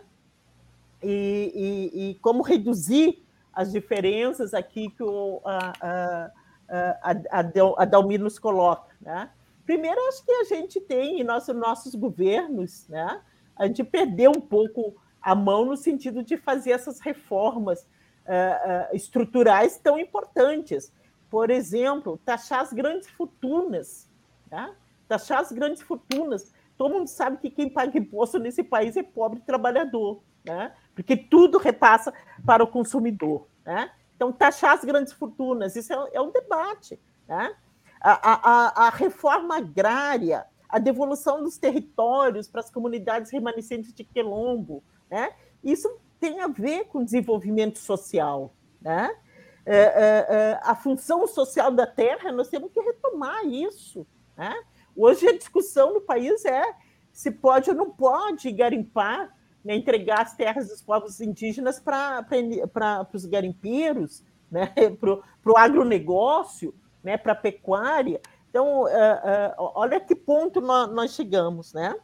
E, e, e como reduzir as diferenças aqui que o, a, a, a, a nos coloca, né? Primeiro, acho que a gente tem em nosso, nossos governos, né? A gente perdeu um pouco a mão no sentido de fazer essas reformas uh, uh, estruturais tão importantes. Por exemplo, taxar as grandes fortunas, né? taxar as grandes fortunas. Todo mundo sabe que quem paga imposto nesse país é pobre trabalhador, né? porque tudo repassa para o consumidor. Né? Então, taxar as grandes fortunas, isso é, é um debate. Né? A, a, a, reforma agrária, a devolução dos territórios para as comunidades remanescentes de Quilombo, né? isso tem a ver com desenvolvimento social. Né? É, é, é, a função social da terra, nós temos que retomar isso. Né? Hoje a discussão no país é se pode ou não pode garimpar né, entregar as terras dos povos indígenas para os garimpeiros, né, para o agronegócio, né, para a pecuária. Então, uh, uh, olha que ponto nós, nós chegamos. Né?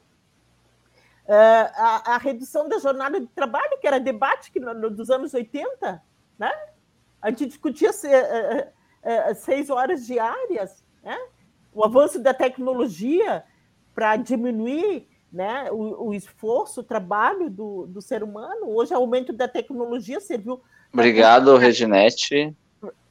Uh, a, a, redução da jornada de trabalho, que era debate que no, no, dos anos 80, né? a gente discutia se, seis horas diárias, né? o avanço da tecnologia para diminuir né, o, o, esforço, o trabalho do, do ser humano. Hoje, o aumento da tecnologia serviu. Obrigado, Reginete.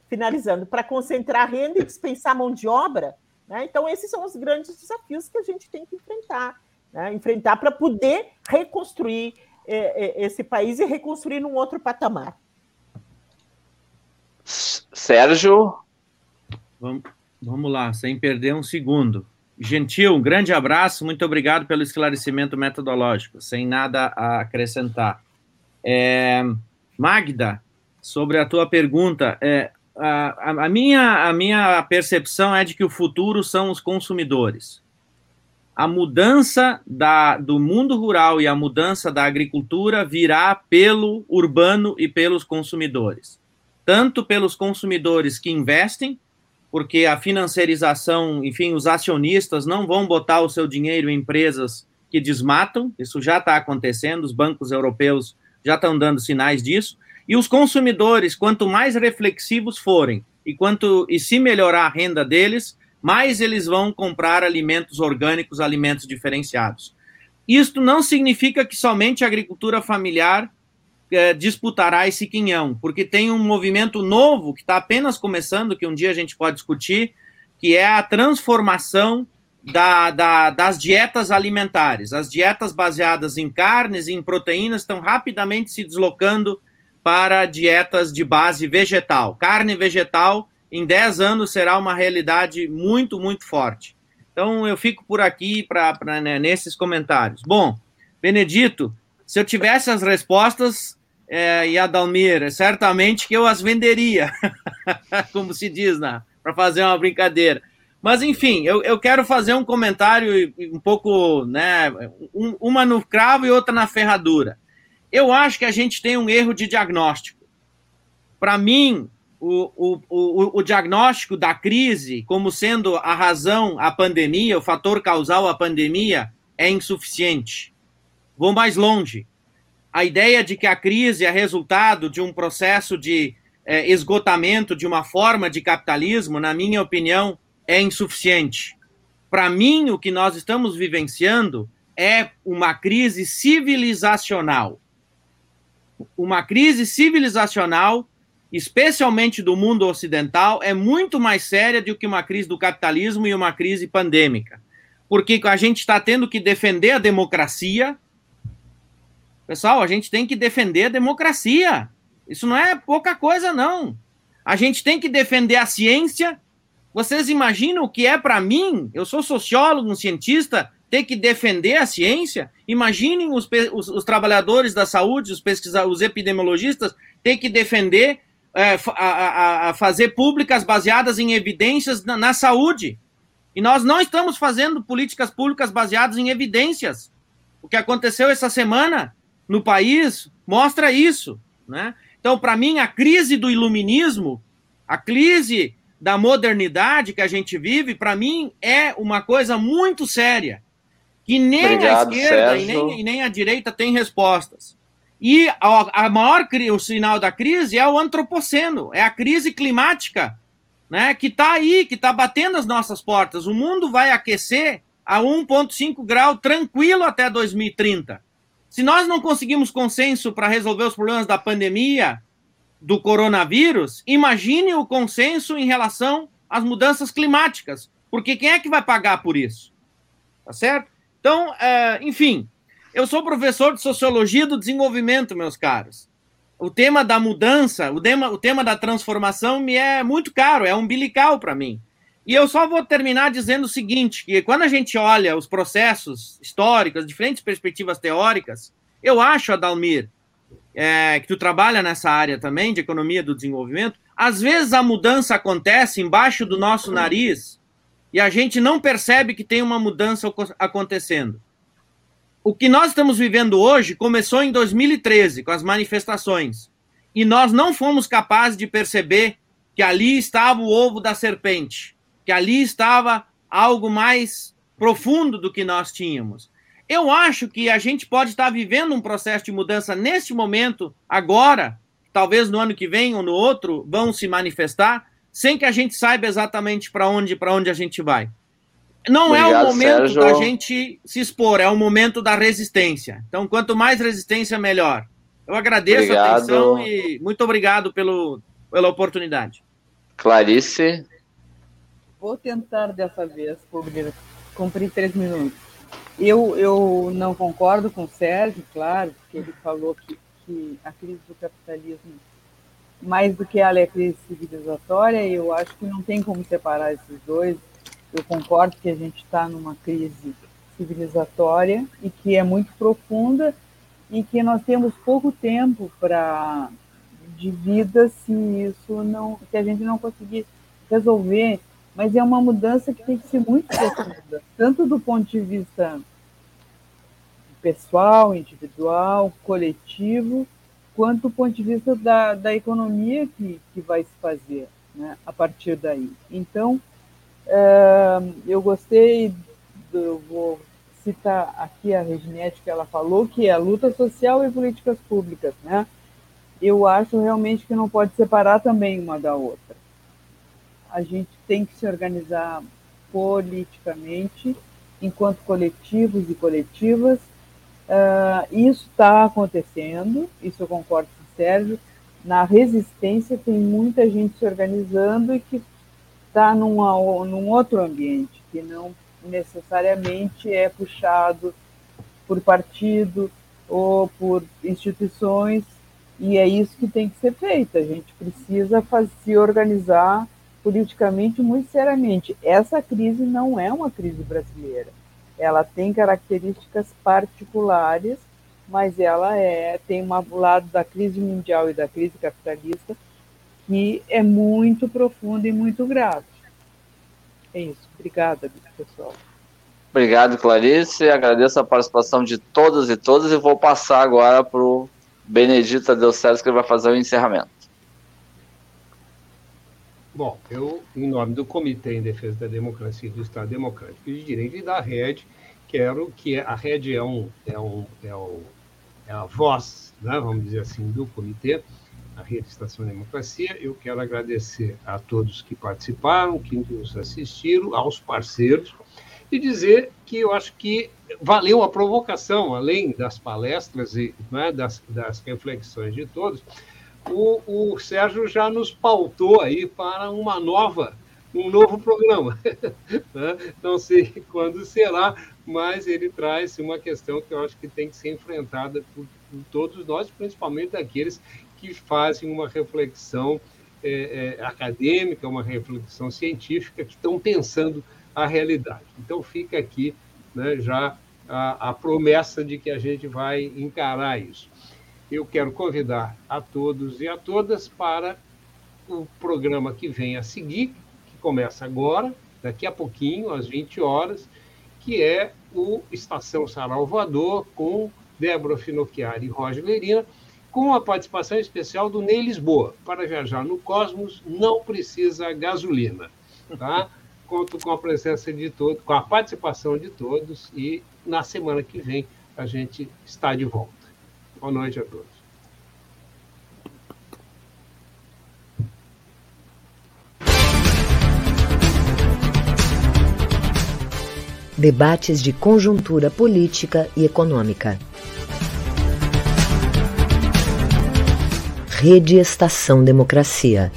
Finalizando, para concentrar renda e dispensar mão de obra. Né? Então, esses são os grandes desafios que a gente tem que enfrentar. Né? Enfrentar para poder reconstruir é, esse país e reconstruir num outro patamar. Sérgio? Vamos, vamos lá, sem perder um segundo. Gentil, um grande abraço, muito obrigado pelo esclarecimento metodológico, sem nada a acrescentar. É, Magda, sobre a tua pergunta, é, a, a, minha, a minha percepção é de que o futuro são os consumidores. A mudança da, do mundo rural e a mudança da agricultura virá pelo urbano e pelos consumidores. Tanto pelos consumidores que investem, porque a financiarização, enfim, os acionistas não vão botar o seu dinheiro em empresas que desmatam, isso já está acontecendo, os bancos europeus já estão dando sinais disso, e os consumidores, quanto mais reflexivos forem e quanto e se melhorar a renda deles, mais eles vão comprar alimentos orgânicos, alimentos diferenciados. Isto não significa que somente a agricultura familiar é, disputará esse quinhão, porque tem um movimento novo que está apenas começando, que um dia a gente pode discutir, que é a transformação da, da, das dietas alimentares. As dietas baseadas em carnes e em proteínas estão rapidamente se deslocando para dietas de base vegetal. Carne vegetal, em 10 anos, será uma realidade muito, muito forte. Então, eu fico por aqui pra, pra né, nesses comentários. Bom, Benedito, se eu tivesse as respostas, é, e a Dalmir, certamente que eu as venderia, como se diz, né, para fazer uma brincadeira. Mas, enfim, eu, eu quero fazer um comentário um pouco, né, um, uma no cravo e outra na ferradura. Eu acho que a gente tem um erro de diagnóstico. Para mim, o, o, o, o, diagnóstico da crise como sendo a razão, a pandemia, o fator causal, a pandemia, é insuficiente. Vou mais longe a ideia de que a crise é resultado de um processo de é, esgotamento de uma forma de capitalismo, na minha opinião, é insuficiente. Para mim, o que nós estamos vivenciando é uma crise civilizacional. Uma crise civilizacional, especialmente do mundo ocidental, é muito mais séria do que uma crise do capitalismo e uma crise pandêmica. Porque a gente está tendo que defender a democracia, Pessoal, a gente tem que defender a democracia. Isso não é pouca coisa, não. A gente tem que defender a ciência. Vocês imaginam o que é para mim? Eu sou sociólogo, um cientista, ter que defender a ciência. Imaginem os, os, os trabalhadores da saúde, os pesquisadores, os epidemiologistas, ter que defender, é, a, a, a, fazer públicas baseadas em evidências na, na saúde. E nós não estamos fazendo políticas públicas baseadas em evidências. O que aconteceu essa semana no país mostra isso. Né? Então, para mim, a crise do iluminismo, a crise da modernidade que a gente vive, para mim, é uma coisa muito séria. Que nem Obrigado, a esquerda e nem, e nem, a direita tem respostas. E a, a maior o sinal da crise é o antropoceno, é a crise climática, né, que está aí, que está batendo as nossas portas. O mundo vai aquecer a 1,5 grau tranquilo até 2030. Se nós não conseguimos consenso para resolver os problemas da pandemia, do coronavírus, imagine o consenso em relação às mudanças climáticas, porque quem é que vai pagar por isso? Tá certo? Então, é, enfim, eu sou professor de sociologia do desenvolvimento, meus caros. O tema da mudança, o tema, o tema da transformação me é muito caro, é umbilical para mim. E eu só vou terminar dizendo o seguinte: que quando a gente olha os processos históricos, diferentes perspectivas teóricas, eu acho, Adalmir, é, que tu trabalha nessa área também de economia do desenvolvimento, às vezes a mudança acontece embaixo do nosso nariz e a gente não percebe que tem uma mudança acontecendo. O que nós estamos vivendo hoje começou em 2013 com as manifestações e nós não fomos capazes de perceber que ali estava o ovo da serpente, que ali estava algo mais profundo do que nós tínhamos. Eu acho que a gente pode estar vivendo um processo de mudança neste momento, agora, talvez no ano que vem ou no outro, vão se manifestar, sem que a gente saiba exatamente para onde, para onde a gente vai. Não Obrigado, é o momento da gente se expor, é o momento da resistência. Então, quanto mais resistência, melhor. Eu agradeço obrigado. a atenção e muito obrigado pelo, pela oportunidade. Clarice. Vou tentar dessa vez cumprir, cumprir três minutos. Eu, eu não concordo com o Sérgio, claro, porque ele falou que, que a crise do capitalismo, mais do que ela é crise civilizatória, eu acho que não tem como separar esses dois. Eu concordo que a gente está numa crise civilizatória e que é muito profunda e que nós temos pouco tempo para de vida se isso não, se a gente não conseguir resolver mas é uma mudança que tem que ser muito profunda, tanto do ponto de vista pessoal, individual, coletivo, quanto do ponto de vista da, da economia que, que vai se fazer né, a partir daí. Então, eu gostei, do, vou citar aqui a Reginete que ela falou, que é a luta social e políticas públicas. Né? Eu acho realmente que não pode separar também uma da outra a gente tem que se organizar politicamente, enquanto coletivos e coletivas. Uh, isso está acontecendo, isso eu concordo com o Sérgio. Na resistência tem muita gente se organizando e que está num outro ambiente, que não necessariamente é puxado por partido ou por instituições, e é isso que tem que ser feito. A gente precisa se organizar politicamente muito seriamente. Essa crise não é uma crise brasileira. Ela tem características particulares, mas ela é tem um lado da crise mundial e da crise capitalista que é muito profundo e muito grave. É isso. Obrigada, pessoal. Obrigado, Clarice. Agradeço a participação de todos e todas e vou passar agora para o Benedito Adeus Sérgio, que vai fazer o encerramento. Bom, eu, em nome do Comitê em Defesa da Democracia e do Estado Democrático de Direito e da RED, quero que a RED é, um, é, um, é, um, é a voz, né, vamos dizer assim, do Comitê, a Rede Estação Democracia. Eu quero agradecer a todos que participaram, que nos assistiram, aos parceiros, e dizer que eu acho que valeu a provocação, além das palestras e né, das, das reflexões de todos, o, o Sérgio já nos pautou aí para uma nova, um novo programa. Né? Não sei quando será, mas ele traz uma questão que eu acho que tem que ser enfrentada por, por todos nós, principalmente aqueles que fazem uma reflexão é, é, acadêmica, uma reflexão científica, que estão pensando a realidade. Então fica aqui né, já a, a promessa de que a gente vai encarar isso. Eu quero convidar a todos e a todas para o programa que vem a seguir, que começa agora, daqui a pouquinho, às 20 horas, que é o Estação Sarau Voador, com Débora Finocchiari e Roger Lerina, com a participação especial do Ney Lisboa. Para viajar no Cosmos, não precisa gasolina. Tá? Conto com a presença de todos, com a participação de todos, e na semana que vem a gente está de volta. Boa noite a todos. Debates de conjuntura política e econômica. Rede Estação Democracia.